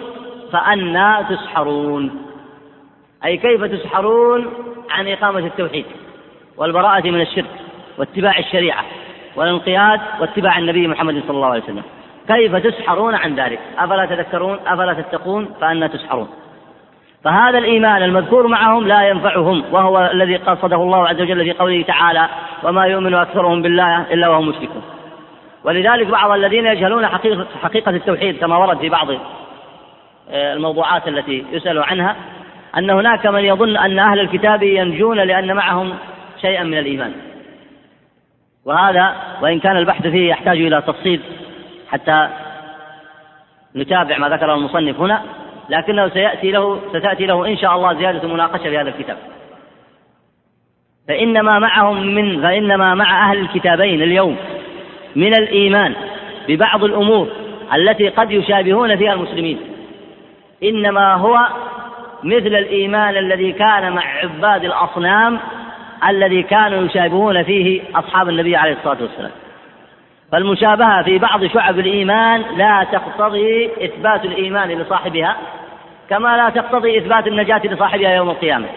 فأنا تسحرون. أي كيف تسحرون؟ عن إقامة التوحيد والبراءة من الشرك واتباع الشريعة والانقياد واتباع النبي محمد صلى الله عليه وسلم. كيف تسحرون عن ذلك؟ أفلا تذكرون؟ أفلا تتقون؟ فأنا تسحرون. فهذا الإيمان المذكور معهم لا ينفعهم وهو الذي قصده الله عز وجل في قوله تعالى وما يؤمن أكثرهم بالله إلا وهم مشركون. ولذلك بعض الذين يجهلون حقيقة, حقيقة التوحيد كما ورد في بعض آه، الموضوعات التي يسأل عنها أن هناك من يظن أن أهل الكتاب ينجون لأن معهم شيئا من الإيمان. وهذا وإن كان البحث فيه يحتاج إلى تفصيل حتى نتابع ما ذكره المصنف هنا. لكنه سيأتي له ستأتي له إن شاء الله زيادة مناقشة في هذا الكتاب. فإنما معهم من فإنما مع أهل الكتابين اليوم من الإيمان ببعض الأمور التي قد يشابهون فيها المسلمين. إنما هو مثل الإيمان الذي كان مع عباد الأصنام الذي كانوا يشابهون فيه أصحاب النبي عليه الصلاة والسلام. فالمشابهة في بعض شعب الإيمان لا تقتضي إثبات الإيمان لصاحبها كما لا تقتضي إثبات النجاة لصاحبها يوم القيامة.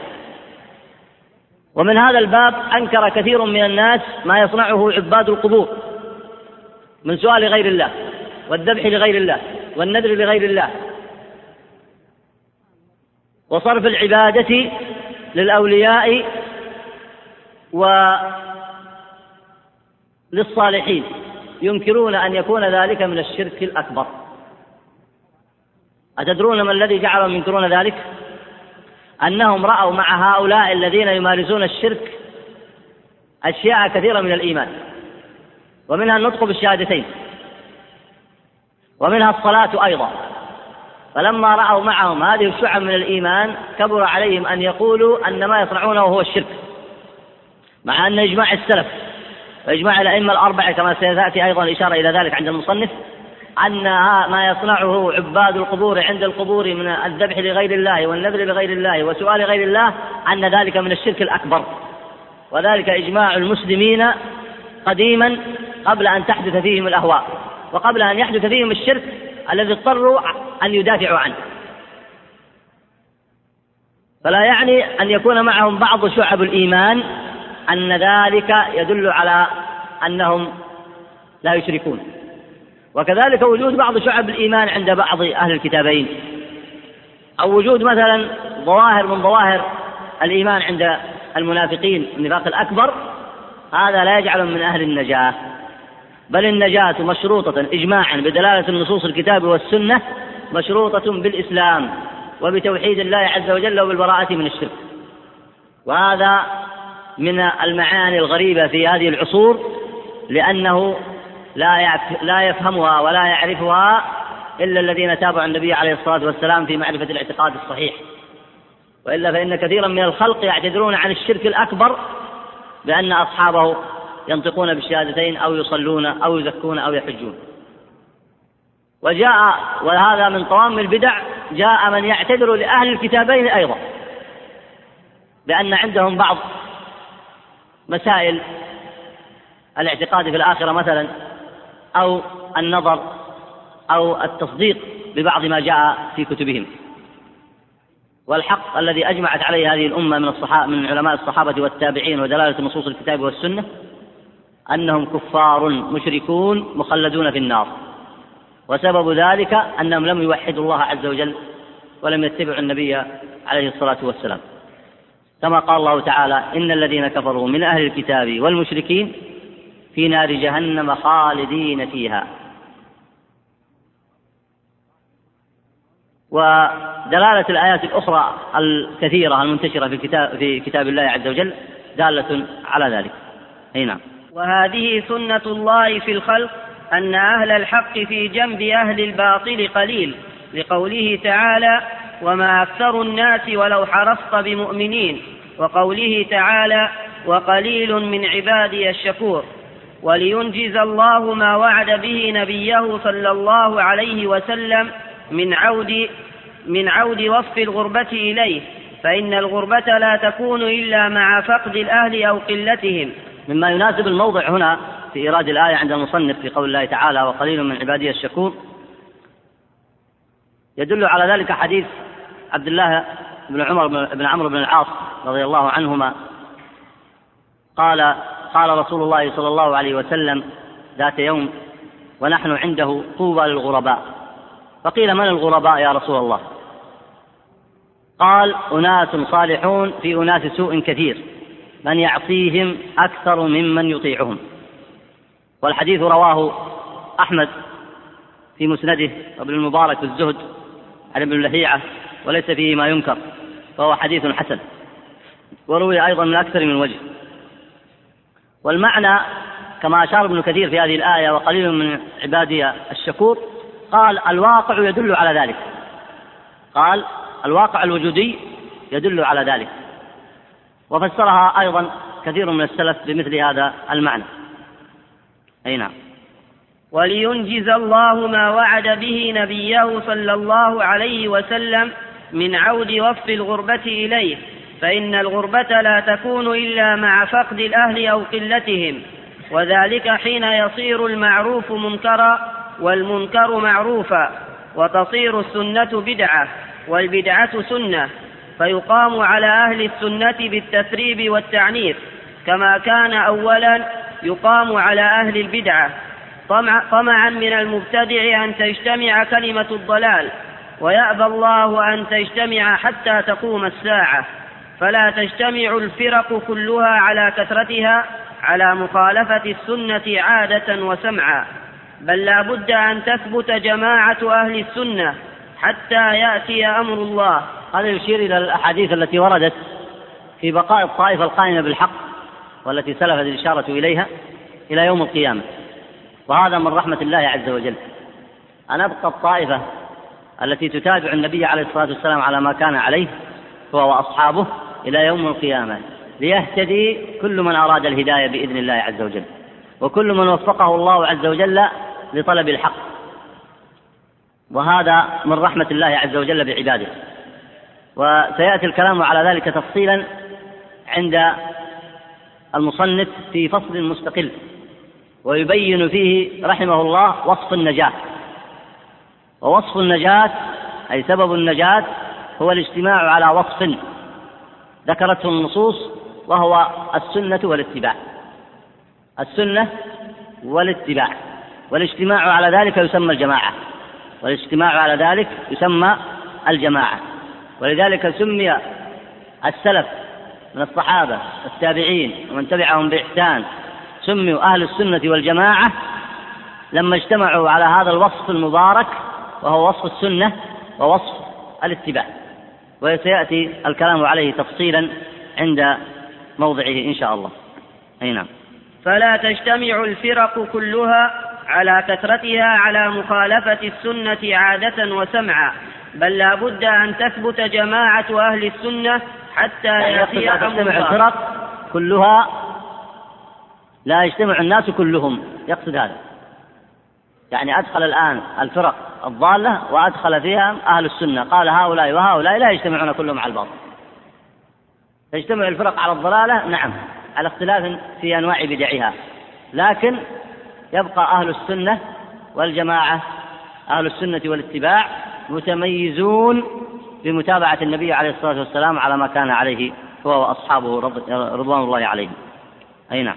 ومن هذا الباب أنكر كثير من الناس ما يصنعه عباد القبور من سؤال غير الله والذبح لغير الله والنذر لغير الله. وصرف العبادة للأولياء ولغير للصالحين ينكرون أن يكون ذلك من الشرك الأكبر. أتدرون ما الذي جعلهم ينكرون ذلك؟ أنهم رأوا مع هؤلاء الذين يمارسون الشرك أشياء كثيرة من الإيمان ومنها النطق بالشهادتين ومنها الصلاة أيضا فلما رأوا معهم هذه الشعب من الإيمان كبر عليهم أن يقولوا أن ما يصنعونه هو الشرك مع أن إجماع السلف وإجماع الأئمة الأربعة كما سيأتي أيضا الإشارة إلى ذلك عند المصنف أن ما يصنعه عباد القبور عند القبور من الذبح لغير الله والنذر لغير الله وسؤال غير الله أن ذلك من الشرك الأكبر. وذلك إجماع المسلمين قديما قبل أن تحدث فيهم الأهواء وقبل أن يحدث فيهم الشرك الذي اضطروا أن يدافعوا عنه. فلا يعني أن يكون معهم بعض شعب الإيمان أن ذلك يدل على أنهم لا يشركون. وكذلك وجود بعض شعب الإيمان عند بعض أهل الكتابين. أو وجود مثلا ظواهر من ظواهر الإيمان عند المنافقين النفاق الأكبر هذا لا يجعلهم من أهل النجاة. بل النجاة مشروطة إجماعا بدلالة النصوص الكتاب والسنة مشروطة بالإسلام وبتوحيد الله عز وجل وبالبراءة من الشرك. وهذا من المعاني الغريبة في هذه العصور لأنه لا لا يفهمها ولا يعرفها إلا الذين تابعوا النبي عليه الصلاة والسلام في معرفة الاعتقاد الصحيح. وإلا فإن كثيرا من الخلق يعتذرون عن الشرك الأكبر بأن أصحابه ينطقون بالشهادتين أو يصلون أو يزكون أو يحجون. وجاء وهذا من طوام البدع جاء من يعتذر لأهل الكتابين أيضا بأن عندهم بعض مسائل الاعتقاد في الآخرة مثلا أو النظر أو التصديق ببعض ما جاء في كتبهم. والحق الذي أجمعت عليه هذه الأمة من الصحابة من علماء الصحابة والتابعين ودلالة نصوص الكتاب والسنة أنهم كفار مشركون مخلدون في النار. وسبب ذلك أنهم لم يوحدوا الله عز وجل ولم يتبعوا النبي عليه الصلاة والسلام. كما قال الله تعالى إن الذين كفروا من أهل الكتاب والمشركين في نار جهنم خالدين فيها ودلالة الآيات الأخرى الكثيرة المنتشرة في كتاب في كتاب الله عز وجل دالة على ذلك. أي نعم. وهذه سنة الله في الخلق أن أهل الحق في جنب أهل الباطل قليل لقوله تعالى وما أكثر الناس ولو حرصت بمؤمنين وقوله تعالى وقليل من عبادي الشكور ولينجز الله ما وعد به نبيه صلى الله عليه وسلم من عود من عود وصف الغربة إليه. فإن الغربة لا تكون إلا مع فقد الأهل أو قلتهم. مما يناسب الموضع هنا في إيراد الآية عند المصنف في قول الله تعالى وقليل من عبادي الشكور. يدل على ذلك حديث عبد الله بن عمر بن عمرو بن العاص رضي الله عنهما. قال قال رسول الله صلى الله عليه وسلم ذات يوم ونحن عنده طوبى للغرباء. فقيل من الغرباء يا رسول الله؟ قال أناس صالحون في أناس سوء كثير. من يعصيهم أكثر ممن يطيعهم. والحديث رواه أحمد في مسنده وابن المبارك في الزهد عن ابن لهيعة وليس فيه ما ينكر فهو حديث حسن. وروي أيضا من أكثر من وجه. والمعنى كما أشار ابن كثير في هذه الآية وقليل من عبادي الشكور قال الواقع يدل على ذلك. قال الواقع الوجودي يدل على ذلك. وفسرها أيضا كثير من السلف بمثل هذا المعنى. أي نعم. ولينجز الله ما وعد به نبيه صلى الله عليه وسلم من عود وفد الغربة إليه. فإن الغربة لا تكون إلا مع فقد الأهل أو قلتهم وذلك حين يصير المعروف منكرا والمنكر معروفا وتصير السنة بدعة والبدعة سنة فيقام على أهل السنة بالتثريب والتعنيف كما كان أولا يقام على أهل البدعة. طمعا من المبتدع أن تجتمع كلمة الضلال ويأبى الله أن تجتمع حتى تقوم الساعة. فلا تجتمع الفرق كلها على كثرتها على مخالفة السنة عادة وسمعا بل لا بد أن تثبت جماعة أهل السنة حتى يأتي أمر الله. هذا يشير إلى الأحاديث التي وردت في بقاء الطائفة القائمة بالحق والتي سلفت الإشارة إليها إلى يوم القيامة وهذا من رحمة الله عز وجل. أن أبقى الطائفة التي تتابع النبي عليه الصلاة والسلام على ما كان عليه هو وأصحابه إلى يوم القيامة ليهتدي كل من أراد الهداية بإذن الله عز وجل وكل من وفقه الله عز وجل لطلب الحق. وهذا من رحمة الله عز وجل بعباده. وسيأتي الكلام على ذلك تفصيلا عند المصنف في فصل مستقل ويبين فيه رحمه الله وصف النجاة. ووصف النجاة أي سبب النجاة هو الاجتماع على وصف ذكرته النصوص وهو السنة والاتباع. السنة والاتباع. والاجتماع على ذلك يسمى الجماعة. والاجتماع على ذلك يسمى الجماعة. ولذلك سمي السلف من الصحابة والتابعين ومن تبعهم بإحسان سموا أهل السنة والجماعة لما اجتمعوا على هذا الوصف المبارك وهو وصف السنة ووصف الاتباع. وسيأتي الكلام عليه تفصيلا عند موضعه إن شاء الله. أي نعم. فلا تجتمع الفرق كلها على كثرتها على مخالفة السنة عادة وسمعا بل لا بد أن تثبت جماعة أهل السنة حتى يعني يأتي أمر تجتمع الفرق كلها لا يجتمع الناس كلهم. يقصد هذا. يعني أدخل الآن الفرق الضالة وأدخل فيها أهل السنة. قال هؤلاء وهؤلاء لا يجتمعون كلهم على الباطل. تجتمع الفرق على الضلالة؟ نعم. على اختلاف في أنواع بدعها. لكن يبقى أهل السنة والجماعة أهل السنة والاتباع متميزون بمتابعة النبي عليه الصلاة والسلام على ما كان عليه هو وأصحابه رض- رضوان الله عليهم. أي نعم.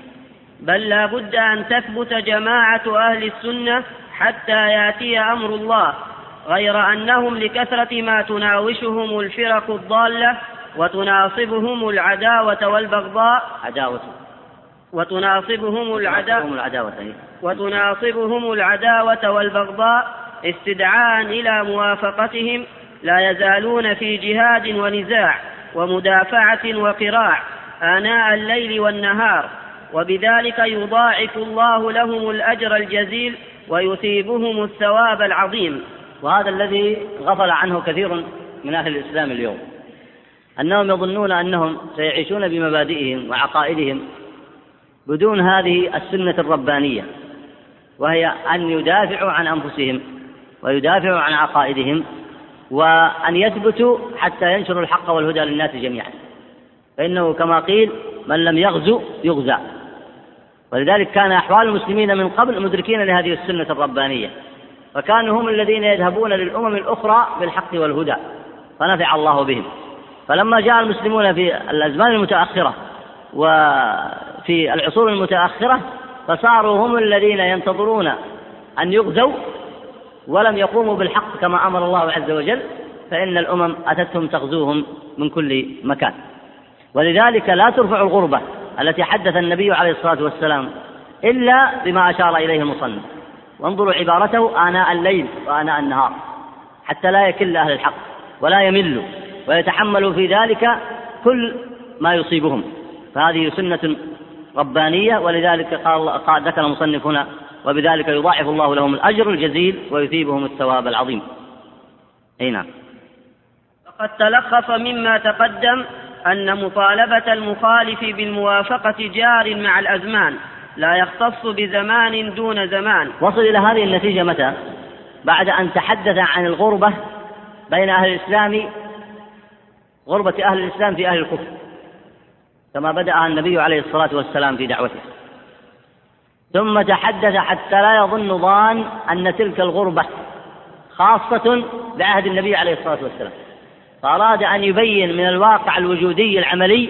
بل لا بد أن تثبت جماعة أهل السنة حتى يأتي أمر الله غير أنهم لكثرة ما تناوشهم الفرق الضالة وتناصبهم العداوة والبغضاء عداوة وتناصبهم العداوة. وتناصبهم العداوة والبغضاء استدعاء إلى موافقتهم لا يزالون في جهاد ونزاع ومدافعة وقراع آناء الليل والنهار وبذلك يضاعف الله لهم الأجر الجزيل ويثيبهم الثواب العظيم. وهذا الذي غفل عنه كثير من أهل الإسلام اليوم. أنهم يظنون أنهم سيعيشون بمبادئهم وعقائدهم بدون هذه السنة الربانية وهي أن يدافعوا عن أنفسهم ويدافعوا عن عقائدهم وأن يثبتوا حتى ينشروا الحق والهدى للناس جميعا. فإنه كما قيل من لم يغزو يغزى. ولذلك كان أحوال المسلمين من قبل مدركين لهذه السنة الربانية فكانوا هم الذين يذهبون للأمم الأخرى بالحق والهدى فنفع الله بهم. فلما جاء المسلمون في الأزمان المتأخرة وفي العصور المتأخرة فصاروا هم الذين ينتظرون أن يغزوا ولم يقوموا بالحق كما أمر الله عز وجل فإن الأمم أتتهم تغزوهم من كل مكان. ولذلك لا ترفع الغربة. التي حدث النبي عليه الصلاة والسلام إلا بما أشار إليه المصنف. وانظروا عبارته آناء الليل وآناء النهار حتى لا يكل أهل الحق ولا يملوا ويتحملوا في ذلك كل ما يصيبهم. فهذه سنة ربانية ولذلك قال ذكر المصنف هنا وبذلك يضاعف الله لهم الأجر الجزيل ويثيبهم الثواب العظيم. أي نعم. فقد تلخص مما تقدم أن مطالبة المخالف بالموافقة جار مع الأزمان لا يختص بزمان دون زمان. وصل إلى هذه النتيجة متى؟ بعد أن تحدث عن الغربة بين أهل الإسلام غربة أهل الإسلام في أهل الكفر كما بدأ النبي عليه الصلاة والسلام في دعوته. ثم تحدث حتى لا يظن ظان أن تلك الغربة خاصة بعهد النبي عليه الصلاة والسلام. فأراد أن يبين من الواقع الوجودي العملي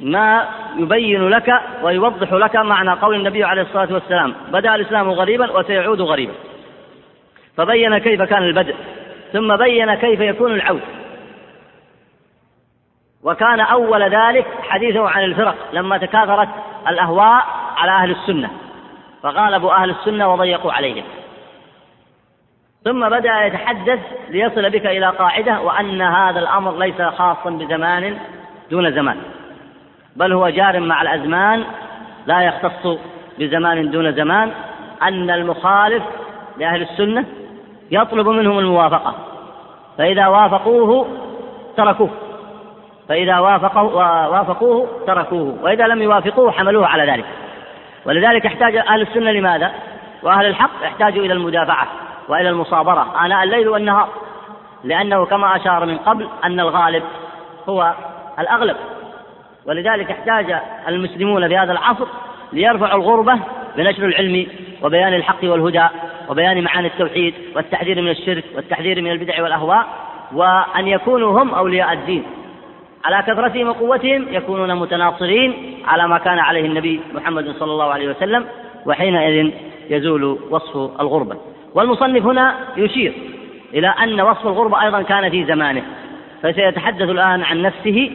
ما يبين لك ويوضح لك معنى قول النبي عليه الصلاة والسلام بدأ الإسلام غريبا وسيعود غريبا. فبين كيف كان البدء ثم بين كيف يكون العود. وكان أول ذلك حديثه عن الفرق لما تكاثرت الأهواء على أهل السنة. فغالبوا أهل السنة وضيقوا عليهم. ثم بدأ يتحدث ليصل بك إلى قاعدة وأن هذا الأمر ليس خاصا بزمان دون زمان بل هو جار مع الأزمان لا يختص بزمان دون زمان أن المخالف لأهل السنة يطلب منهم الموافقة فإذا وافقوه تركوه فإذا وافقوه تركوه وإذا لم يوافقوه حملوه على ذلك ولذلك احتاج أهل السنة لماذا؟ وأهل الحق يحتاجوا إلى المدافعة وإلى المصابرة. آناء الليل والنهار. لأنه كما أشار من قبل أن الغالب هو الأغلب. ولذلك احتاج المسلمون في هذا العصر ليرفعوا الغربة بنشر العلم وبيان الحق والهدى وبيان معاني التوحيد والتحذير من الشرك والتحذير من البدع والأهواء وأن يكونوا هم أولياء الدين. على كثرتهم وقوتهم يكونون متناصرين على ما كان عليه النبي محمد صلى الله عليه وسلم وحينئذ يزول وصف الغربة. والمصنف هنا يشير إلى أن وصف الغربة أيضا كان في زمانه فسيتحدث الآن عن نفسه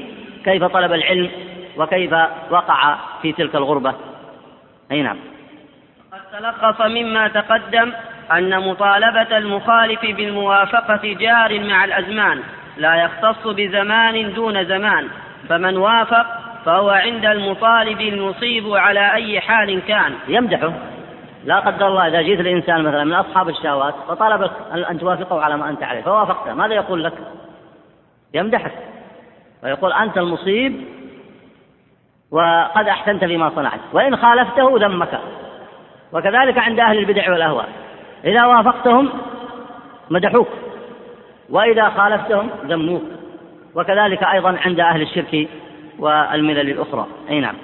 كيف طلب العلم وكيف وقع في تلك الغربة. أي نعم. قد تلخص مما تقدم أن مطالبة المخالف بالموافقة جار مع الأزمان لا يختص بزمان دون زمان فمن وافق فهو عند المطالب المصيب على أي حال كان. يمدحه. لا قدر الله إذا جيت الإنسان مثلا من أصحاب الشهوات فطلبك أن توافقه على ما أنت عليه فوافقته ماذا يقول لك؟ يمدحك. ويقول أنت المصيب وقد أحسنت فيما صنعت وإن خالفته ذمك. وكذلك عند أهل البدع والأهواء. إذا وافقتهم مدحوك وإذا خالفتهم ذموك. وكذلك أيضا عند أهل الشرك والملل الأخرى. أي نعم.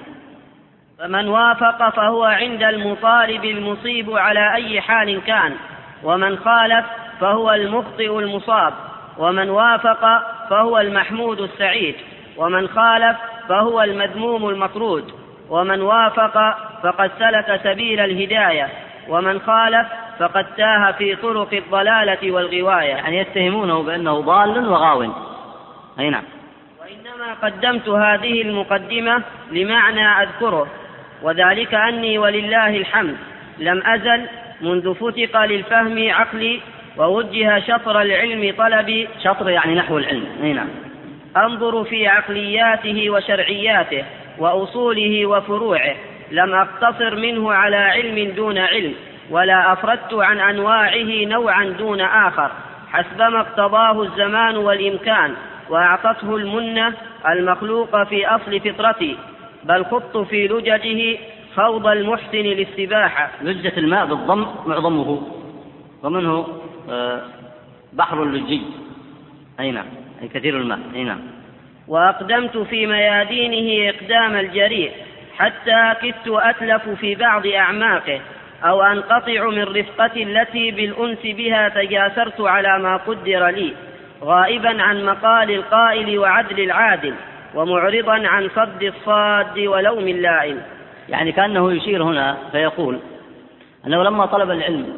فمن وافق فهو عند المطالب المصيب على أي حال كان. ومن خالف فهو المخطئ المصاب. ومن وافق فهو المحمود السعيد. ومن خالف فهو المذموم المطرود ومن وافق فقد سلك سبيل الهداية. ومن خالف فقد تاه في طرق الضلالة والغواية. يعني يتهمونه بأنه ضال وغاو. أي نعم. وإنما قدمت هذه المقدمة لمعنى أذكره. وذلك أني ولله الحمد لم أزل منذ فتق للفهم عقلي ووجه شطر العلم طلبي. شطر يعني نحو العلم. أي نعم. أنظر في عقلياته وشرعياته وأصوله وفروعه. لم أقتصر منه على علم دون علم ولا أفردت عن أنواعه نوعا دون آخر. حسبما اقتضاه الزمان والإمكان وأعطته المنة المخلوق في أصل فطرتي. بل خضت في لججه خوض المحسن للسباحة. لجة الماء بالضم معظمه. ومنه آه، بحر اللجي. أي نعم أي كثير الماء. أي نعم. وأقدمت في ميادينه إقدام الجريء حتى كدت أتلف في بعض أعماقه أو أنقطع من رفقتي التي بالأنس بها تجاسرت على ما قدر لي غائبا عن مقال القائل وعدل العادل. ومعرضا عن صد الصاد ولوم اللائم. يعني كأنه يشير هنا فيقول أنه لما طلب العلم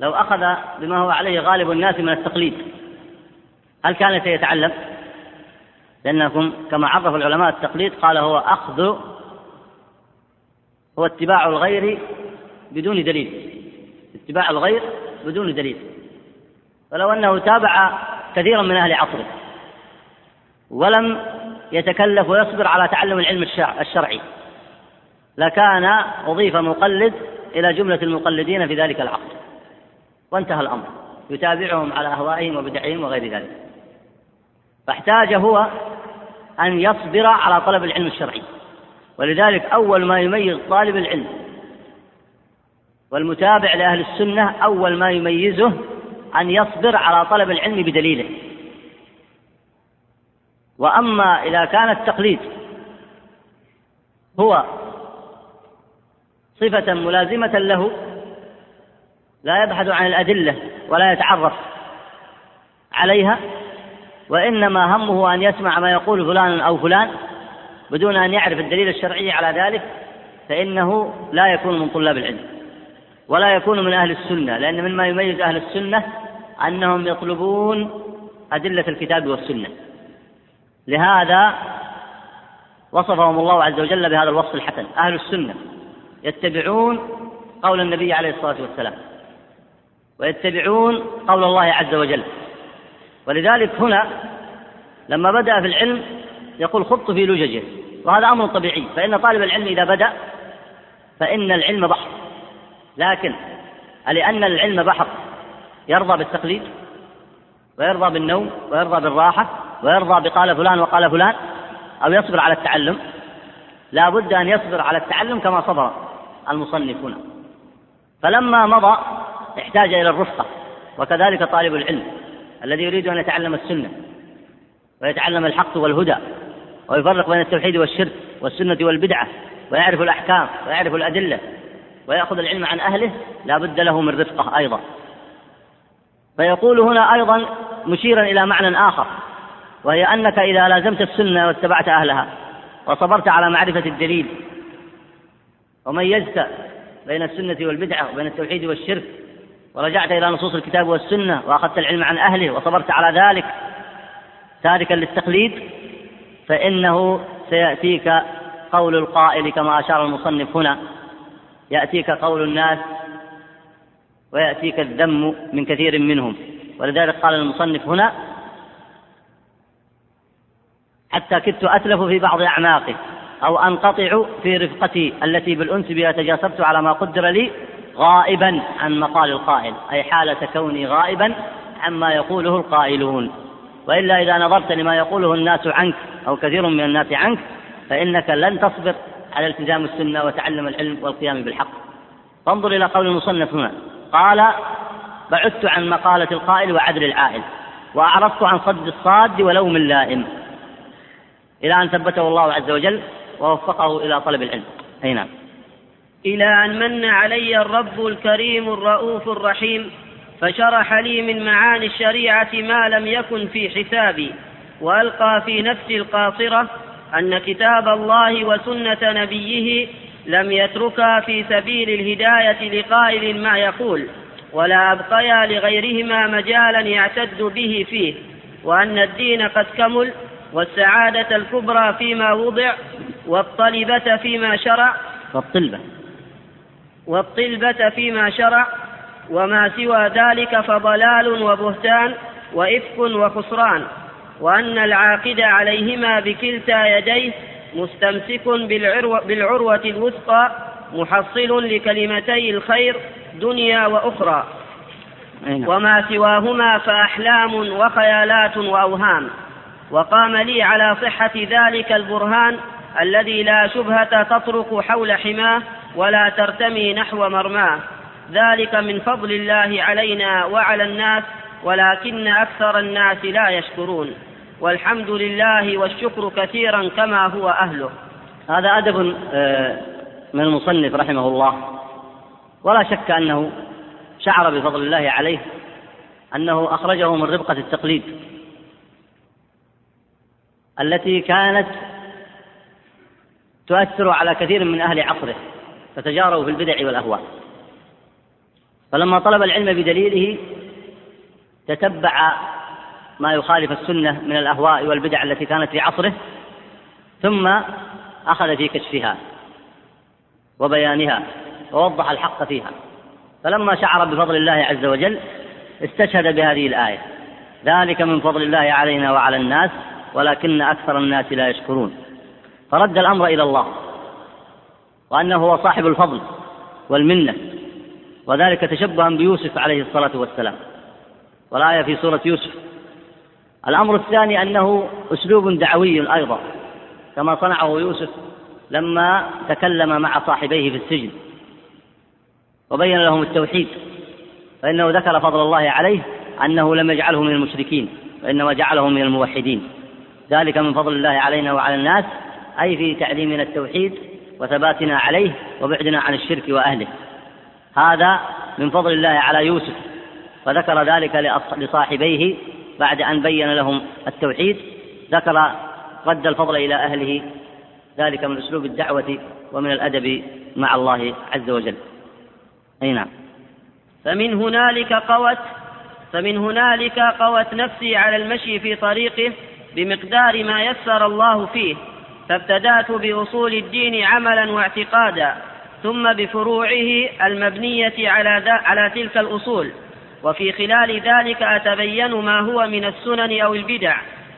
لو أخذ بما هو عليه غالب الناس من التقليد هل كان سيتعلم؟ لأنكم كما عرف العلماء التقليد قال هو أخذ هو اتباع الغير بدون دليل. اتباع الغير بدون دليل. فلو أنه تابع كثيرا من أهل عصره. ولم يتكلف ويصبر على تعلم العلم الشرعي. لكان أضيف مقلد إلى جملة المقلدين في ذلك العصر وانتهى الأمر. يتابعهم على أهوائهم وبدعهم وغير ذلك. فاحتاج هو أن يصبر على طلب العلم الشرعي. ولذلك أول ما يميز طالب العلم والمتابع لأهل السنة أول ما يميزه أن يصبر على طلب العلم بدليله. وأما إذا كان التقليد هو صفة ملازمة له لا يبحث عن الأدلة ولا يتعرف عليها وإنما همه أن يسمع ما يقول فلان أو فلان بدون أن يعرف الدليل الشرعي على ذلك فإنه لا يكون من طلاب العلم ولا يكون من أهل السنة لأن مما يميز أهل السنة أنهم يطلبون أدلة الكتاب والسنة. لهذا وصفهم الله عز وجل بهذا الوصف الحسن. أهل السنة يتبعون قول النبي عليه الصلاة والسلام ويتبعون قول الله عز وجل. ولذلك هنا لما بدأ في العلم يقول خضت في لججه وهذا أمر طبيعي. فإن طالب العلم إذا بدأ فإن العلم بحر. لكن لأن العلم بحر يرضى بالتقليد ويرضى بالنوم ويرضى بالراحة ويرضى بقال فلان وقال فلان أو يصبر على التعلم. لا بد أن يصبر على التعلم كما صبر المصنف هنا. فلما مضى احتاج إلى الرفقة وكذلك طالب العلم الذي يريد أن يتعلم السنة ويتعلم الحق والهدى ويفرق بين التوحيد والشرك والسنة والبدعة ويعرف الأحكام ويعرف الأدلة ويأخذ العلم عن أهله لا بد له من رفقة أيضا. فيقول هنا أيضا مشيرا إلى معنى آخر. وهي أنك إذا لازمت السنة واتبعت أهلها وصبرت على معرفة الدليل وميزت بين السنة والبدعة وبين التوحيد والشرك ورجعت إلى نصوص الكتاب والسنة وأخذت العلم عن أهله وصبرت على ذلك تاركا للتقليد فإنه سيأتيك قول القائل كما أشار المصنف هنا يأتيك قول الناس ويأتيك الذم من كثير منهم ولذلك قال المصنف هنا حتى كدت أتلف في بعض أعماقي أو أنقطع في رفقتي التي بالأنس بها تجاسبت على ما قدر لي غائبا عن مقال القائل أي حالة كوني غائبا عما يقوله القائلون. وإلا إذا نظرت لما يقوله الناس عنك أو كثير من الناس عنك فإنك لن تصبر على التزام السنة وتعلم العلم والقيام بالحق. فانظر إلى قول المصنف هنا. قال بعدت عن مقالة القائل وعدل العائل وأعرضت عن صد الصاد ولوم اللائم. إلى أن ثبته الله عز وجل ووفقه إلى طلب العلم. أي نعم. إلى أن من علي الرب الكريم الرؤوف الرحيم فشرح لي من معاني الشريعة ما لم يكن في حسابي وألقى في نفسي القاصرة أن كتاب الله وسنة نبيه لم يتركا في سبيل الهداية لقائل ما يقول ولا أبقيا لغيرهما مجالا يعتد به فيه وأن الدين قد كمل والسعادة الكبرى فيما وضع والطلبة فيما شرع والطلبة. والطلبة فيما شرع وما سوى ذلك فضلال وبهتان وإفك وخسران وأن العاقد عليهما بكلتا يديه مستمسك بالعروة, بالعروة الوثقى محصل لكلمتي الخير دنيا وأخرى. وما سواهما فأحلام وخيالات وأوهام. وقام لي على صحة ذلك البرهان الذي لا شبهة تطرق حول حماه ولا ترتمي نحو مرماه. ذلك من فضل الله علينا وعلى الناس ولكن أكثر الناس لا يشكرون. والحمد لله والشكر كثيرا كما هو أهله. هذا أدب آه، من المصنف رحمه الله. ولا شك أنه شعر بفضل الله عليه أنه أخرجه من ربقة التقليد. التي كانت تؤثر على كثير من أهل عصره فتجاروا في البدع والأهواء. فلما طلب العلم بدليله تتبع ما يخالف السنة من الأهواء والبدع التي كانت في عصره ثم أخذ في كشفها وبيانها ووضح الحق فيها. فلما شعر بفضل الله عز وجل استشهد بهذه الآية ذلك من فضل الله علينا وعلى الناس ولكن أكثر الناس لا يشكرون. فرد الأمر إلى الله وأنه هو صاحب الفضل والمنة وذلك تشبها بيوسف عليه الصلاة والسلام. والآية في سورة يوسف الأمر الثاني أنه أسلوب دعوي أيضا كما صنعه يوسف لما تكلم مع صاحبيه في السجن وبين لهم التوحيد فإنه ذكر فضل الله عليه أنه لم يجعله من المشركين وإنما جعله من الموحدين. ذلك من فضل الله علينا وعلى الناس أي في تعليمنا التوحيد وثباتنا عليه وبعدنا عن الشرك وأهله. هذا من فضل الله على يوسف فذكر ذلك لصاحبيه بعد أن بين لهم التوحيد. ذكر رد الفضل إلى أهله ذلك من أسلوب الدعوة ومن الأدب مع الله عز وجل. أي نعم. فمن هنالك قوت فمن هنالك قوت نفسي على المشي في طريقه بمقدار ما يسر الله فيه فابتدأت بأصول الدين عملا واعتقادا ثم بفروعه المبنية على, على تلك الأصول. وفي خلال ذلك أتبين ما هو من السنن أو البدع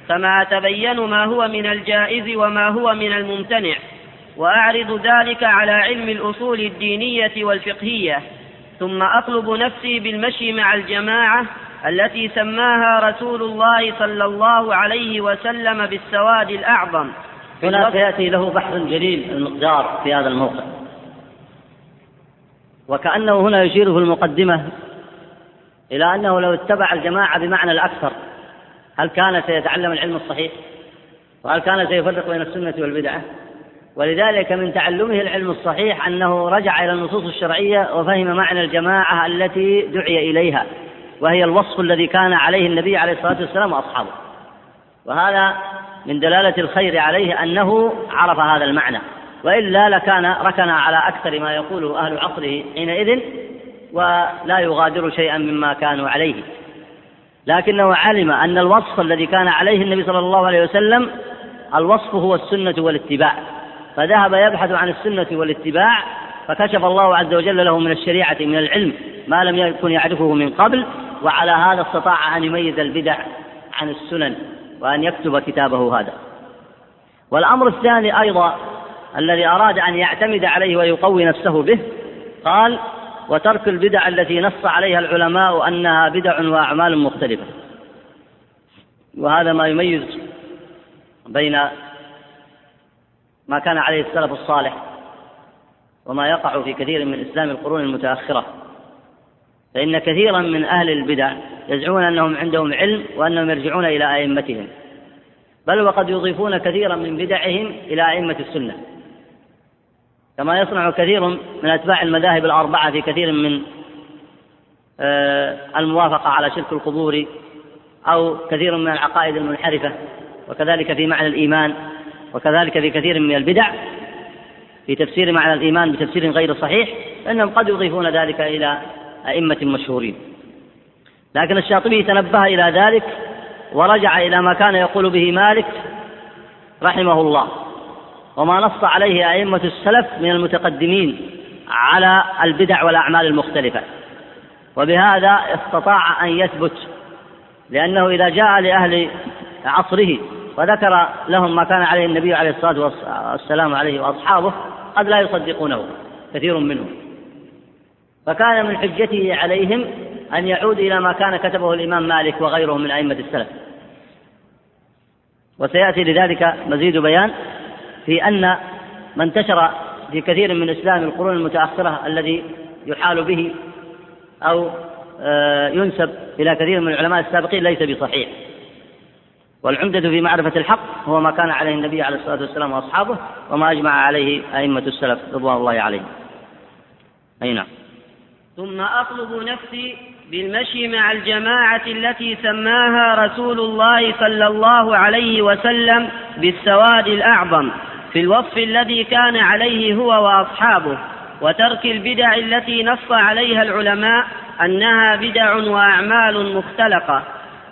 كما أتبين ما هو من الجائز وما هو من الممتنع. وأعرض ذلك على علم الأصول الدينية والفقهية ثم أطلب نفسي بالمشي مع الجماعة التي سماها رسول الله صلى الله عليه وسلم بالسواد الأعظم هنا سيأتي له بحث جليل المقدار في هذا الموقع وكأنه هنا يشير في المقدمة إلى أنه لو اتبع الجماعة بمعنى الأكثر هل كان سيتعلم العلم الصحيح؟ وهل كان سيفرق بين السنة والبدعة؟ ولذلك من تعلمه العلم الصحيح أنه رجع إلى النصوص الشرعية وفهم معنى الجماعة التي دعي إليها وهي الوصف الذي كان عليه النبي عليه الصلاة والسلام وأصحابه. وهذا من دلالة الخير عليه أنه عرف هذا المعنى. وإلا لكان ركن على أكثر ما يقوله أهل عصره حينئذ ولا يغادر شيئا مما كانوا عليه. لكنه علم أن الوصف الذي كان عليه النبي صلى الله عليه وسلم الوصف هو السنة والاتباع. فذهب يبحث عن السنة والاتباع فكشف الله عز وجل له من الشريعة من العلم ما لم يكن يعرفه من قبل وعلى هذا استطاع أن يميز البدع عن السنن وأن يكتب كتابه هذا. والأمر الثاني أيضا الذي أراد أن يعتمد عليه ويقوي نفسه به قال وترك البدع التي نص عليها العلماء أنها بدع وأعمال مختلفة. وهذا ما يميز بين ما كان عليه السلف الصالح وما يقع في كثير من إسلام القرون المتأخرة. فإن كثيرا من أهل البدع يزعمون أنهم عندهم علم وأنهم يرجعون إلى أئمتهم. بل وقد يضيفون كثيرا من بدعهم إلى أئمة السنة. كما يصنع كثير من أتباع المذاهب الأربعة في كثير من آه، الموافقة على شرك القبور أو كثير من العقائد المنحرفة وكذلك في معنى الإيمان وكذلك في كثير من البدع في تفسير معنى الإيمان بتفسير غير صحيح فإنهم قد يضيفون ذلك إلى أئمة مشهورين. لكن الشاطبي تنبه إلى ذلك ورجع إلى ما كان يقول به مالك رحمه الله. وما نص عليه أئمة السلف من المتقدمين على البدع والأعمال المختلفة. وبهذا استطاع أن يثبت لأنه إذا جاء لأهل عصره وذكر لهم ما كان عليه النبي عليه الصلاة والسلام عليه وأصحابه قد لا يصدقونه كثير منهم. فكان من حجته عليهم أن يعود إلى ما كان كتبه الإمام مالك وغيره من أئمة السلف. وسيأتي لذلك مزيد بيان في أن ما انتشر في كثير من إسلام القرون المتأخرة الذي يحال به أو آه، ينسب إلى كثير من العلماء السابقين ليس بصحيح. والعمدة في معرفة الحق هو ما كان عليه النبي عليه الصلاة والسلام وأصحابه وما أجمع عليه أئمة السلف رضوان الله عليهم. أي نعم. ثم أطلب نفسي بالمشي مع الجماعة التي سماها رسول الله صلى الله عليه وسلم بالسواد الأعظم في الوصف الذي كان عليه هو وأصحابه وترك البدع التي نص عليها العلماء أنها بدع وأعمال مختلقة.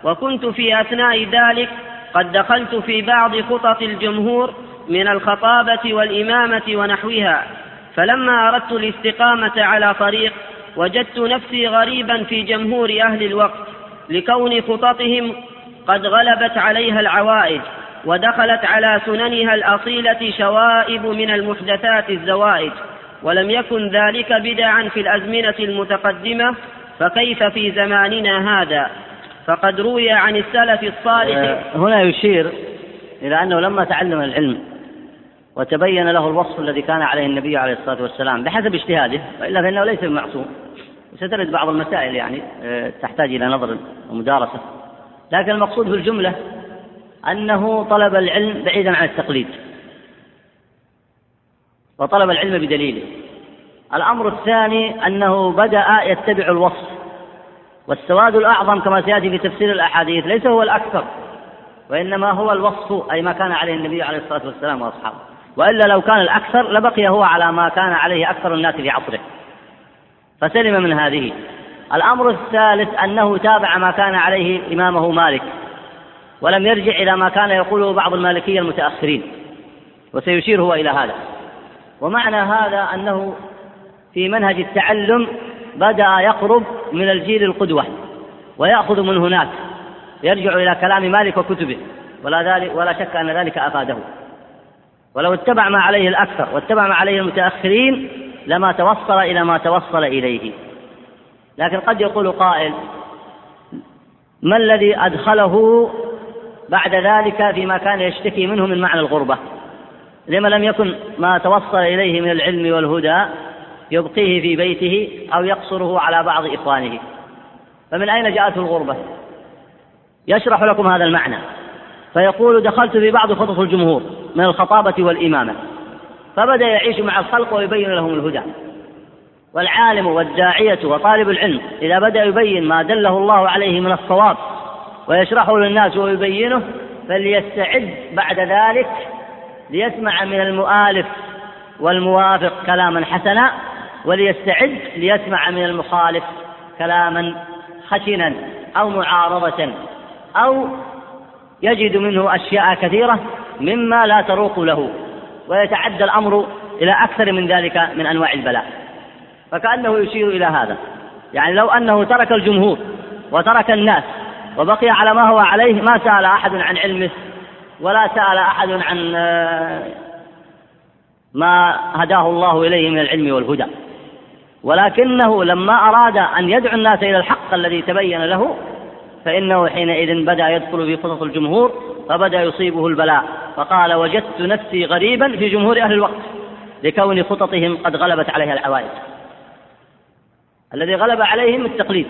وكنت في أثناء ذلك قد دخلت في بعض خطط الجمهور من الخطابة والإمامة ونحوها فلما أردت الاستقامة على طريق وجدت نفسي غريبا في جمهور أهل الوقت لكون خططهم قد غلبت عليها العوائد ودخلت على سننها الأصيلة شوائب من المحدثات الزوائد ولم يكن ذلك بدعا في الأزمنة المتقدمة فكيف في زماننا هذا؟ فقد روي عن السلف الصالح. آه، هنا يشير إلى أنه لما تعلم العلم وتبين له الوصف الذي كان عليه النبي عليه الصلاة والسلام بحسب اجتهاده وإلا فإنه ليس بمعصوم. وسترد بعض المسائل يعني آه، تحتاج إلى نظر ومدارسة. لكن المقصود في الجملة أنه طلب العلم بعيدا عن التقليد. وطلب العلم بدليله. الأمر الثاني أنه بدأ يتبع الوصف. والسواد الأعظم كما سيأتي في تفسير الأحاديث ليس هو الأكثر وإنما هو الوصف أي ما كان عليه النبي عليه الصلاة والسلام وأصحابه. وإلا لو كان الأكثر لبقي هو على ما كان عليه أكثر الناس في عصره. فسلم من هذه. الأمر الثالث أنه تابع ما كان عليه إمامه مالك ولم يرجع إلى ما كان يقوله بعض المالكية المتأخرين وسيشير هو إلى هذا. ومعنى هذا أنه في منهج التعلم بدأ يقرب من الجيل القدوة ويأخذ من هناك يرجع إلى كلام مالك وكتبه ولا ذلك ولا شك أن ذلك أفاده. ولو اتبع ما عليه الأكثر واتبع ما عليه المتأخرين لما توصل إلى ما توصل إليه. لكن قد يقول قائل ما الذي أدخله بعد ذلك فيما كان يشتكي منه من معنى الغربة؟ لما لم يكن ما توصل إليه من العلم والهدى يبقيه في بيته أو يقصره على بعض إخوانه. فمن أين جاءته الغربة؟ يشرح لكم هذا المعنى. فيقول دخلت في بعض خطط الجمهور من الخطابة والإمامة. فبدأ يعيش مع الخلق ويبين لهم الهدى. والعالم والداعية وطالب العلم إذا بدأ يبين ما دله الله عليه من الصواب ويشرحه للناس ويبينه فليستعد بعد ذلك ليسمع من المؤالف والموافق كلاما حسنا وليستعد ليسمع من المخالف كلاما خشنا أو معارضة أو يجد منه أشياء كثيرة مما لا تروق له. ويتعدى الأمر إلى أكثر من ذلك من أنواع البلاء. فكأنه يشير إلى هذا. يعني لو أنه ترك الجمهور وترك الناس وبقي على ما هو عليه ما سأل أحد عن علمه ولا سأل أحد عن آه، ما هداه الله إليه من العلم والهدى. ولكنه لما أراد أن يدعو الناس إلى الحق الذي تبين له فإنه حينئذ بدأ يدخل في خطط الجمهور فبدأ يصيبه البلاء. فقال وجدت نفسي غريبا في جمهور أهل الوقت لكون خططهم قد غلبت عليها العوائد. الذي غلب عليهم التقليد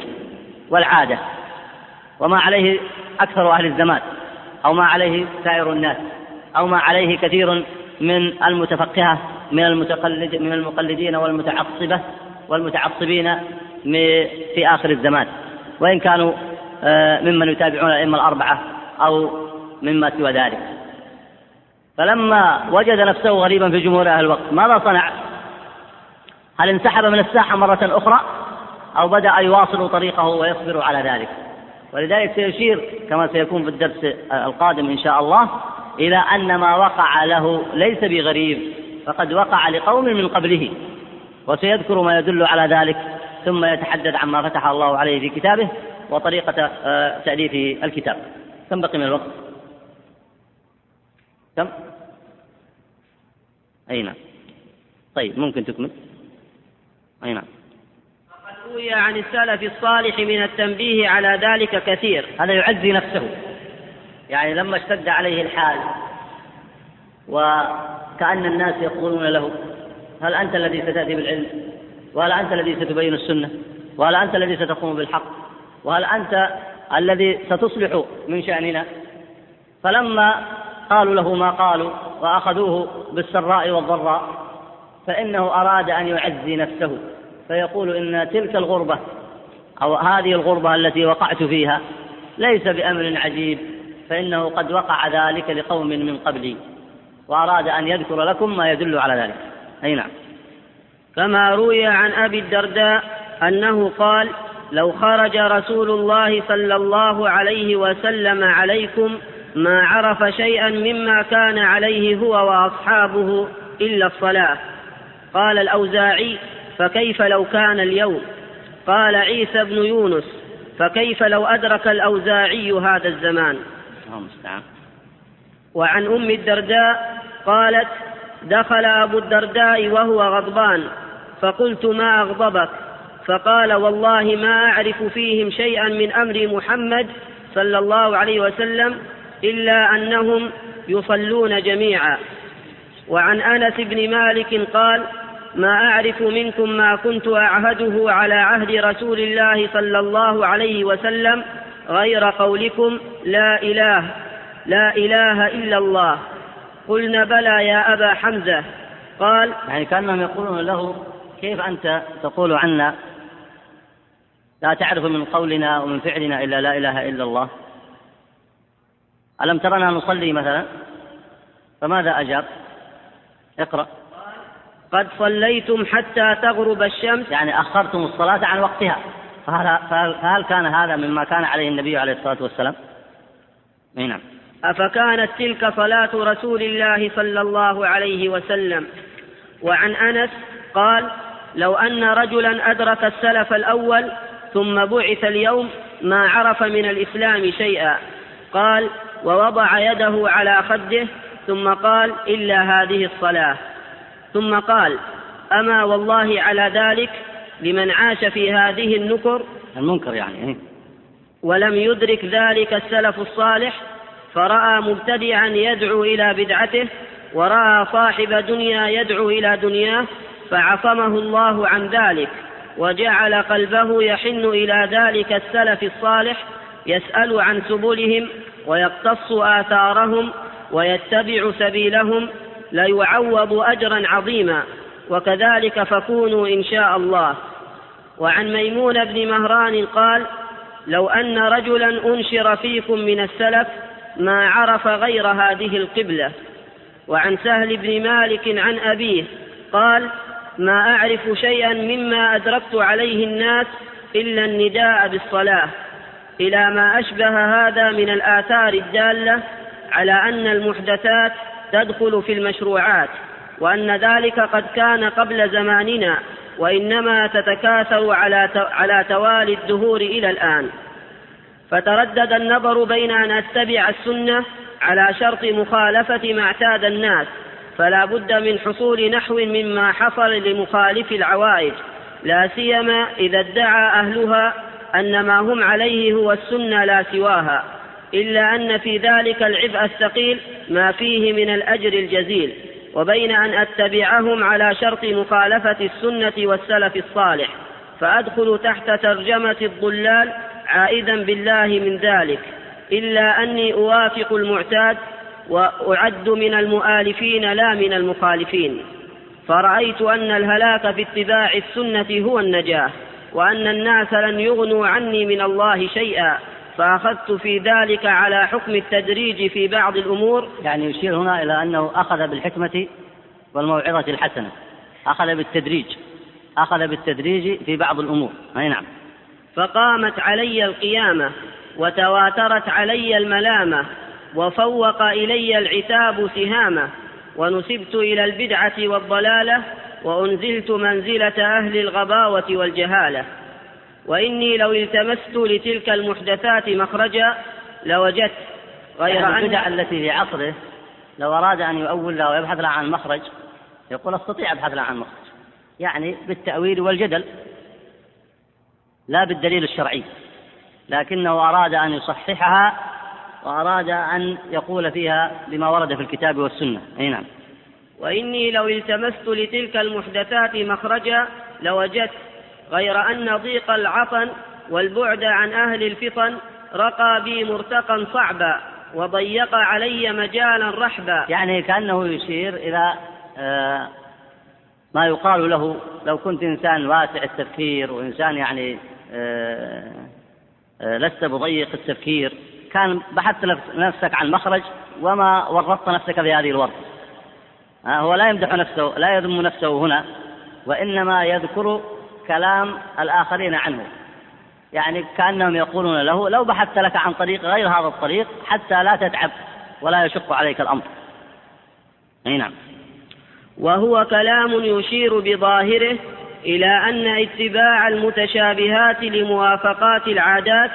والعادة وما عليه أكثر أهل الزمان أو ما عليه سائر الناس أو ما عليه كثير من المتفقهة من المتقلد من المقلدين والمتعصبة والمتعصبين في آخر الزمان. وإن كانوا آه، ممن يتابعون الأئمة الأربعة أو مما سوى ذلك فلما وجد نفسه غريبا في جمهور أهل الوقت ماذا صنع؟ هل انسحب من الساحة مرة أخرى أو بدأ يواصل طريقه ويصبر على ذلك ولذلك سيشير كما سيكون في الدرس القادم إن شاء الله إلى أن ما وقع له ليس بغريب فقد وقع لقوم من قبله وسيذكر ما يدل على ذلك ثم يتحدث عما فتح الله عليه في كتابه وطريقة آه، تأليف الكتاب كم بقي من الوقت؟ كم؟ أي نعم. طيب ممكن تكمل؟ أي نعم. وقد روي عن السلف الصالح من التنبيه على ذلك كثير. هذا يعزي نفسه. يعني لما اشتد عليه الحال وكأن الناس يقولون له هل أنت الذي ستأتي بالعلم؟ وهل أنت الذي ستبين السنة؟ وهل أنت الذي ستقوم بالحق؟ وهل أنت الذي ستصلح من شأننا؟ فلما قالوا له ما قالوا وأخذوه بالسراء والضراء فإنه أراد أن يعزي نفسه فيقول إن تلك الغربة أو هذه الغربة التي وقعت فيها ليس بأمر عجيب فإنه قد وقع ذلك لقوم من قبلي وأراد أن يذكر لكم ما يدل على ذلك. أي نعم. كما روي عن أبي الدرداء أنه قال لو خرج رسول الله صلى الله عليه وسلم عليكم ما عرف شيئا مما كان عليه هو وأصحابه إلا الصلاة. قال الأوزاعي فكيف لو كان اليوم؟ قال عيسى بن يونس فكيف لو أدرك الأوزاعي هذا الزمان؟ وعن أم الدرداء قالت دخل أبو الدرداء وهو غضبان فقلت ما أغضبك؟ فقال والله ما أعرف فيهم شيئا من أمر محمد صلى الله عليه وسلم إلا أنهم يصلون جميعا. وعن أنس بن مالك قال ما أعرف منكم ما كنت أعهده على عهد رسول الله صلى الله عليه وسلم غير قولكم لا إله لا إله إلا الله. قلنا بلى يا أبا حمزة. قال يعني كأنهم يقولون له كيف أنت تقول عنا؟ لا تعرف من قولنا ومن فعلنا إلا لا إله إلا الله. ألم ترنا نصلي مثلا؟ فماذا أجاب؟ اقرأ. قد صليتم حتى تغرب الشمس. يعني أخرتم الصلاة عن وقتها. فهل, فهل كان هذا مما كان عليه النبي عليه الصلاة والسلام؟ نعم. أفكانت تلك صلاة رسول الله صلى الله عليه وسلم؟ وعن أنس قال لو أن رجلا أدرك السلف الأول ثم بعث اليوم ما عرف من الإسلام شيئا. قال ووضع يده على خده ثم قال إلا هذه الصلاة ثم قال أما والله على ذلك لمن عاش في هذه النكر المنكر يعني إيه؟ ولم يدرك ذلك السلف الصالح فرأى مبتدعا يدعو إلى بدعته ورأى صاحب دنيا يدعو إلى دنياه فعصمه الله عن ذلك وجعل قلبه يحن إلى ذلك السلف الصالح يسأل عن سبلهم ويقتص آثارهم ويتبع سبيلهم ليعوض أجرا عظيما. وكذلك فكونوا إن شاء الله. وعن ميمون بن مهران قال لو أن رجلا أنشر فيكم من السلف ما عرف غير هذه القبلة. وعن سهل بن مالك عن أبيه قال ما أعرف شيئا مما أدركت عليه الناس إلا النداء بالصلاة. إلى ما أشبه هذا من الآثار الدالة على أن المحدثات تدخل في المشروعات وأن ذلك قد كان قبل زماننا وإنما تتكاثر على على توالي الدهور إلى الآن. فتردد النظر بين أن أتبع السنة على شرط مخالفة ما اعتاد الناس فلا بد من حصول نحو مما حصل لمخالف العوائد لا سيما إذا ادعى أهلها أن ما هم عليه هو السنة لا سواها إلا أن في ذلك العبء الثقيل ما فيه من الأجر الجزيل وبين أن أتبعهم على شرط مخالفة السنة والسلف الصالح فأدخل تحت ترجمة الضلال عائدا بالله من ذلك إلا أني أوافق المعتاد وأعد من المؤالفين لا من المخالفين. فرأيت أن الهلاك في اتباع السنة هو النجاة. وأن الناس لن يغنوا عني من الله شيئا فأخذت في ذلك على حكم التدريج في بعض الأمور. يعني يشير هنا إلى أنه أخذ بالحكمة والموعظة الحسنة. أخذ بالتدريج. أخذ بالتدريج في بعض الأمور. أي نعم. فقامت علي القيامة وتواترت علي الملامة وفوق إلي العتاب سهامة ونسبت إلى البدعة والضلالة وأنزلت منزلة أهل الغباوة والجهالة. وإني لو التمست لتلك المحدثات مخرجا لوجدت غير يعني البدع التي في عصره لو أراد أن يؤول لها ويبحث لها عن مخرج يقول أستطيع أبحث لها عن مخرج. يعني بالتأويل والجدل لا بالدليل الشرعي. لكنه أراد أن يصححها وأراد أن يقول فيها بما ورد في الكتاب والسنة. أي نعم. وإني لو التمست لتلك المحدثات مخرجا لوجدت غير أن ضيق العطن والبعد عن أهل الفطن رقى بي مرتقا صعبا وضيق علي مجالا رحبا. يعني كأنه يشير إلى آه، ما يقال له لو كنت إنسان واسع التفكير وإنسان يعني آه، آه، لست بضيق التفكير كان بحثت نفسك عن مخرج وما ورطت نفسك في هذه هو لا يمدح نفسه لا يذم نفسه هنا وإنما يذكر كلام الآخرين عنه. يعني كأنهم يقولون له لو بحثت لك عن طريق غير هذا الطريق حتى لا تتعب ولا يشق عليك الأمر. أي نعم. وهو كلام يشير بظاهره إلى أن اتباع المتشابهات لموافقات العادات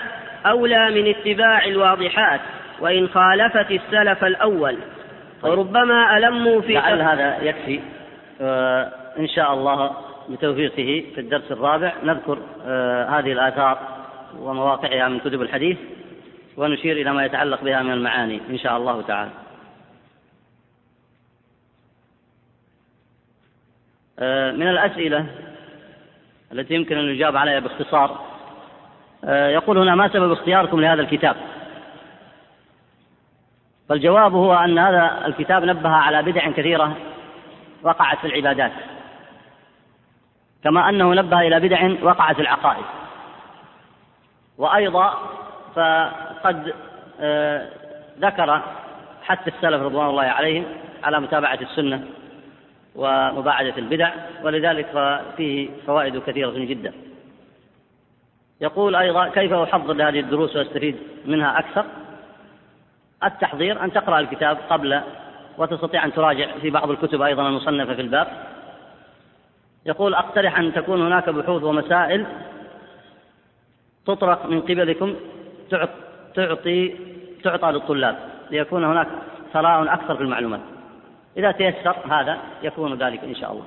أولى من اتباع الواضحات وإن خالفت السلف الأول. وربما ألموا في لعل هذا يكفي. آه إن شاء الله بتوفيقه في الدرس الرابع. نذكر آه هذه الآثار ومواقعها من كتب الحديث ونشير إلى ما يتعلق بها من المعاني إن شاء الله تعالى. آه من الأسئلة التي يمكن أن يجاب عليها باختصار يقول هنا ما سبب اختياركم لهذا الكتاب؟ فالجواب هو أن هذا الكتاب نبه على بدع كثيرة وقعت في العبادات كما أنه نبه إلى بدع وقعت في العقائد. وأيضا فقد آه، ذكر حتى السلف رضوان الله عليهم على متابعة السنة ومباعدة البدع ولذلك فيه فوائد كثيرة جدا. يقول أيضا كيف أحضر لهذه الدروس وأستفيد منها أكثر؟ التحضير أن تقرأ الكتاب قبل وتستطيع أن تراجع في بعض الكتب أيضا المصنفة في الباب. يقول أقترح أن تكون هناك بحوث ومسائل تطرق من قبلكم تعطي تعطى للطلاب ليكون هناك ثراء أكثر في المعلومات. إذا تيسر هذا يكون ذلك إن شاء الله.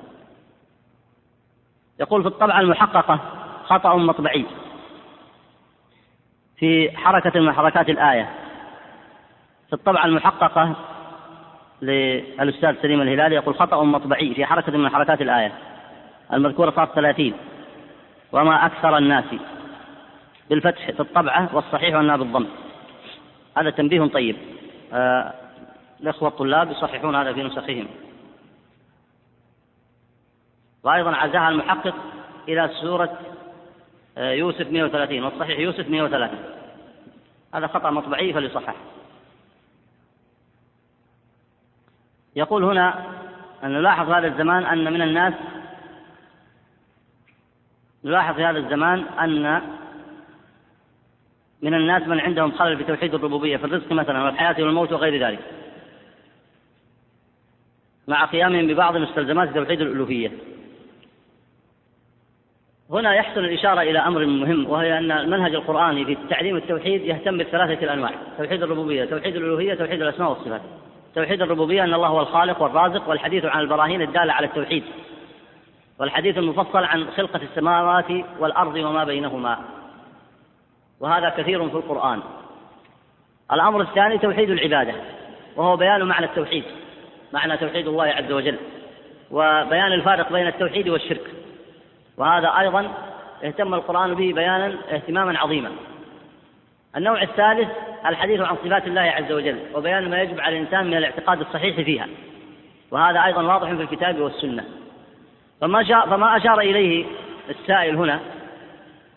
يقول في الطبعة المحققة خطأ مطبعي في حركة من حركات الآية. في الطبعة المحققة للأستاذ سليم الهلالي يقول خطأ مطبعي في حركة من حركات الآية المذكورة صارت ثلاثين. وما أكثر الناس بالفتح في الطبعة والصحيح وأنها بالضم. هذا تنبيه طيب. آه الإخوة الطلاب يصححون هذا في نسخهم. وأيضا عزاها المحقق إلى سورة آه، يوسف 130 والصحيح يوسف 103 هذا خطأ مطبعي فليصحح. يقول هنا أن نلاحظ هذا الزمان أن من الناس نلاحظ في هذا الزمان أن من الناس من عندهم خلل في توحيد الربوبية في الرزق مثلا والحياة والموت وغير ذلك. مع قيامهم ببعض مستلزمات توحيد الألوهية. هنا يحصل الإشارة إلى أمر مهم وهي أن المنهج القرآني في تعليم التوحيد يهتم بالثلاثة الأنواع توحيد الربوبية توحيد الألوهية توحيد الأسماء والصفات. توحيد الربوبية أن الله هو الخالق والرازق والحديث عن البراهين الدالة على التوحيد. والحديث المفصل عن خلقة السماوات والأرض وما بينهما. وهذا كثير في القرآن. الأمر الثاني توحيد العبادة وهو بيان معنى التوحيد معنى توحيد الله عز وجل وبيان الفارق بين التوحيد والشرك. وهذا أيضا اهتم القرآن به بيانا اهتماما عظيما. النوع الثالث الحديث عن صفات الله عز وجل وبيان ما يجب على الإنسان من الاعتقاد الصحيح فيها. وهذا أيضا واضح في الكتاب والسنة. فما, فما أشار إليه السائل هنا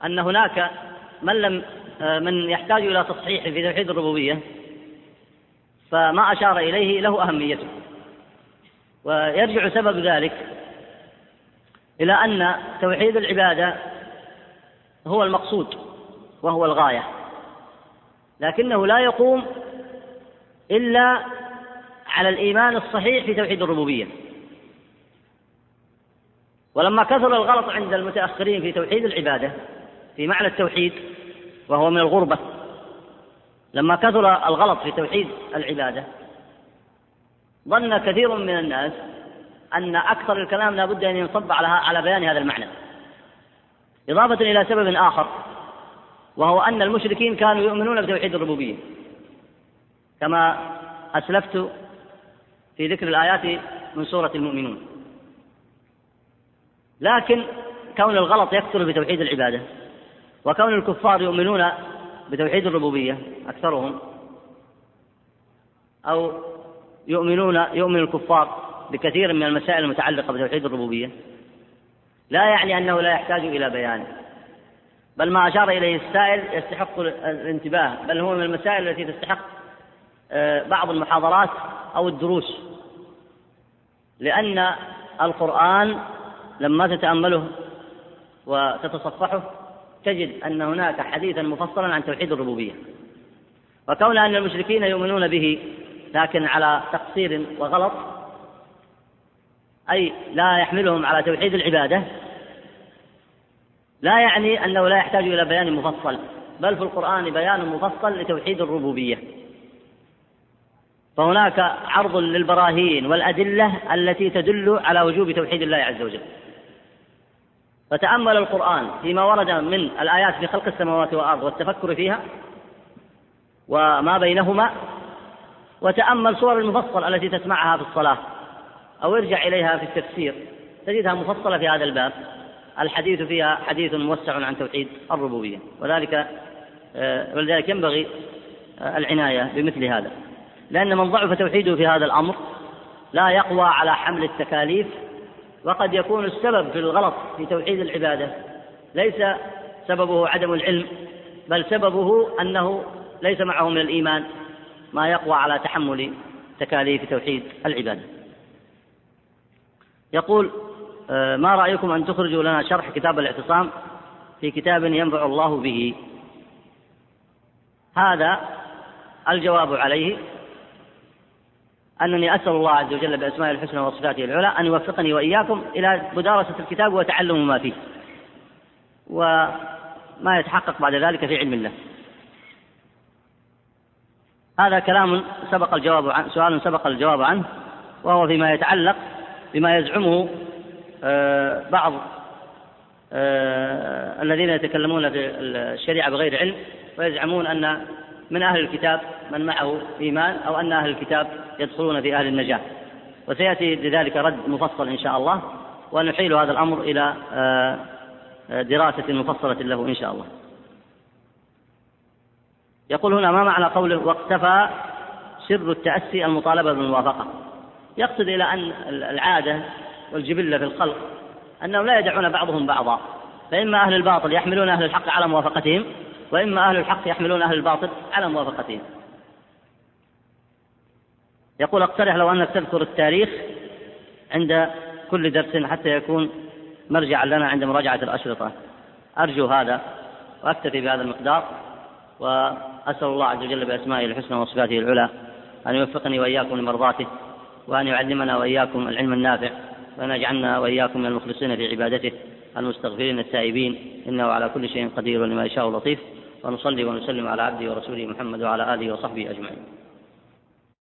أن هناك من لم من يحتاج إلى تصحيح في توحيد الربوبية فما أشار إليه له أهميته. ويرجع سبب ذلك إلى أن توحيد العبادة هو المقصود وهو الغاية. لكنه لا يقوم إلا على الإيمان الصحيح في توحيد الربوبية. ولما كثر الغلط عند المتأخرين في توحيد العبادة في معنى التوحيد وهو من الغربة لما كثر الغلط في توحيد العبادة ظن كثير من الناس أن أكثر الكلام لابد أن ينصب على على بيان هذا المعنى. إضافة إلى سبب آخر وهو أن المشركين كانوا يؤمنون بتوحيد الربوبية. كما أسلفت في ذكر الآيات من سورة المؤمنون. لكن كون الغلط يكثر في توحيد العبادة وكون الكفار يؤمنون بتوحيد الربوبية أكثرهم أو يؤمنون يؤمن الكفار بكثير من المسائل المتعلقة بتوحيد الربوبية لا يعني أنه لا يحتاج إلى بيان. بل ما أشار إليه السائل يستحق الانتباه بل هو من المسائل التي تستحق آه، بعض المحاضرات أو الدروس. لأن القرآن لما تتأمله وتتصفحه تجد أن هناك حديثا مفصلا عن توحيد الربوبية. وكون أن المشركين يؤمنون به لكن على تقصير وغلط أي لا يحملهم على توحيد العبادة لا يعني أنه لا يحتاج إلى بيان مفصل بل في القرآن بيان مفصل لتوحيد الربوبية. فهناك عرض للبراهين والأدلة التي تدل على وجوب توحيد الله عز وجل. فتأمل القرآن فيما ورد من الآيات في خلق السماوات والأرض والتفكر فيها وما بينهما وتأمل صور المفصل التي تسمعها في الصلاة أو ارجع إليها في التفسير تجدها مفصلة في هذا الباب. الحديث فيها حديث موسع عن توحيد الربوبية. وذلك آه، ولذلك ينبغي آه، العناية بمثل هذا. لأن من ضعف توحيده في هذا الأمر لا يقوى على حمل التكاليف وقد يكون السبب في الغلط في توحيد العبادة ليس سببه عدم العلم بل سببه أنه ليس معه من الإيمان ما يقوى على تحمل تكاليف توحيد العبادة. يقول ما رأيكم أن تخرجوا لنا شرح كتاب الاعتصام في كتاب ينفع الله به؟ هذا الجواب عليه أنني أسأل الله عز وجل بأسمائه الحسنى وصفاته العلى أن يوفقني وإياكم إلى مدارسة الكتاب وتعلم ما فيه وما يتحقق بعد ذلك في علم الله. هذا كلام سبق الجواب عنه سؤال سبق الجواب عنه وهو فيما يتعلق بما يزعمه آه، بعض آه، الذين يتكلمون في الشريعة بغير علم ويزعمون أن من أهل الكتاب من معه إيمان أو أن أهل الكتاب يدخلون في أهل النجاة. وسيأتي لذلك رد مفصل إن شاء الله ونحيل هذا الأمر إلى آه، دراسة مفصلة له إن شاء الله. يقول هنا ما معنى قوله واقتفى سر التأسي المطالبة بالموافقة؟ يقصد إلى أن العادة والجبلة في الخلق أنهم لا يدعون بعضهم بعضا فإما أهل الباطل يحملون أهل الحق على موافقتهم وإما أهل الحق يحملون أهل الباطل على موافقتهم. يقول اقترح لو أنك تذكر التاريخ عند كل درس حتى يكون مرجعا لنا عند مراجعة الأشرطة. أرجو هذا وأكتفي بهذا المقدار وأسأل الله عز وجل بأسمائه الحسنى وصفاته العلى أن يوفقني وإياكم لمرضاته وأن يعلمنا وإياكم العلم النافع. وأن يجعلنا وإياكم من المخلصين في عبادته المستغفرين التائبين إنه على كل شيء قدير ولما يشاء لطيف ونصلي ونسلم على عبده ورسوله محمد وعلى آله وصحبه أجمعين.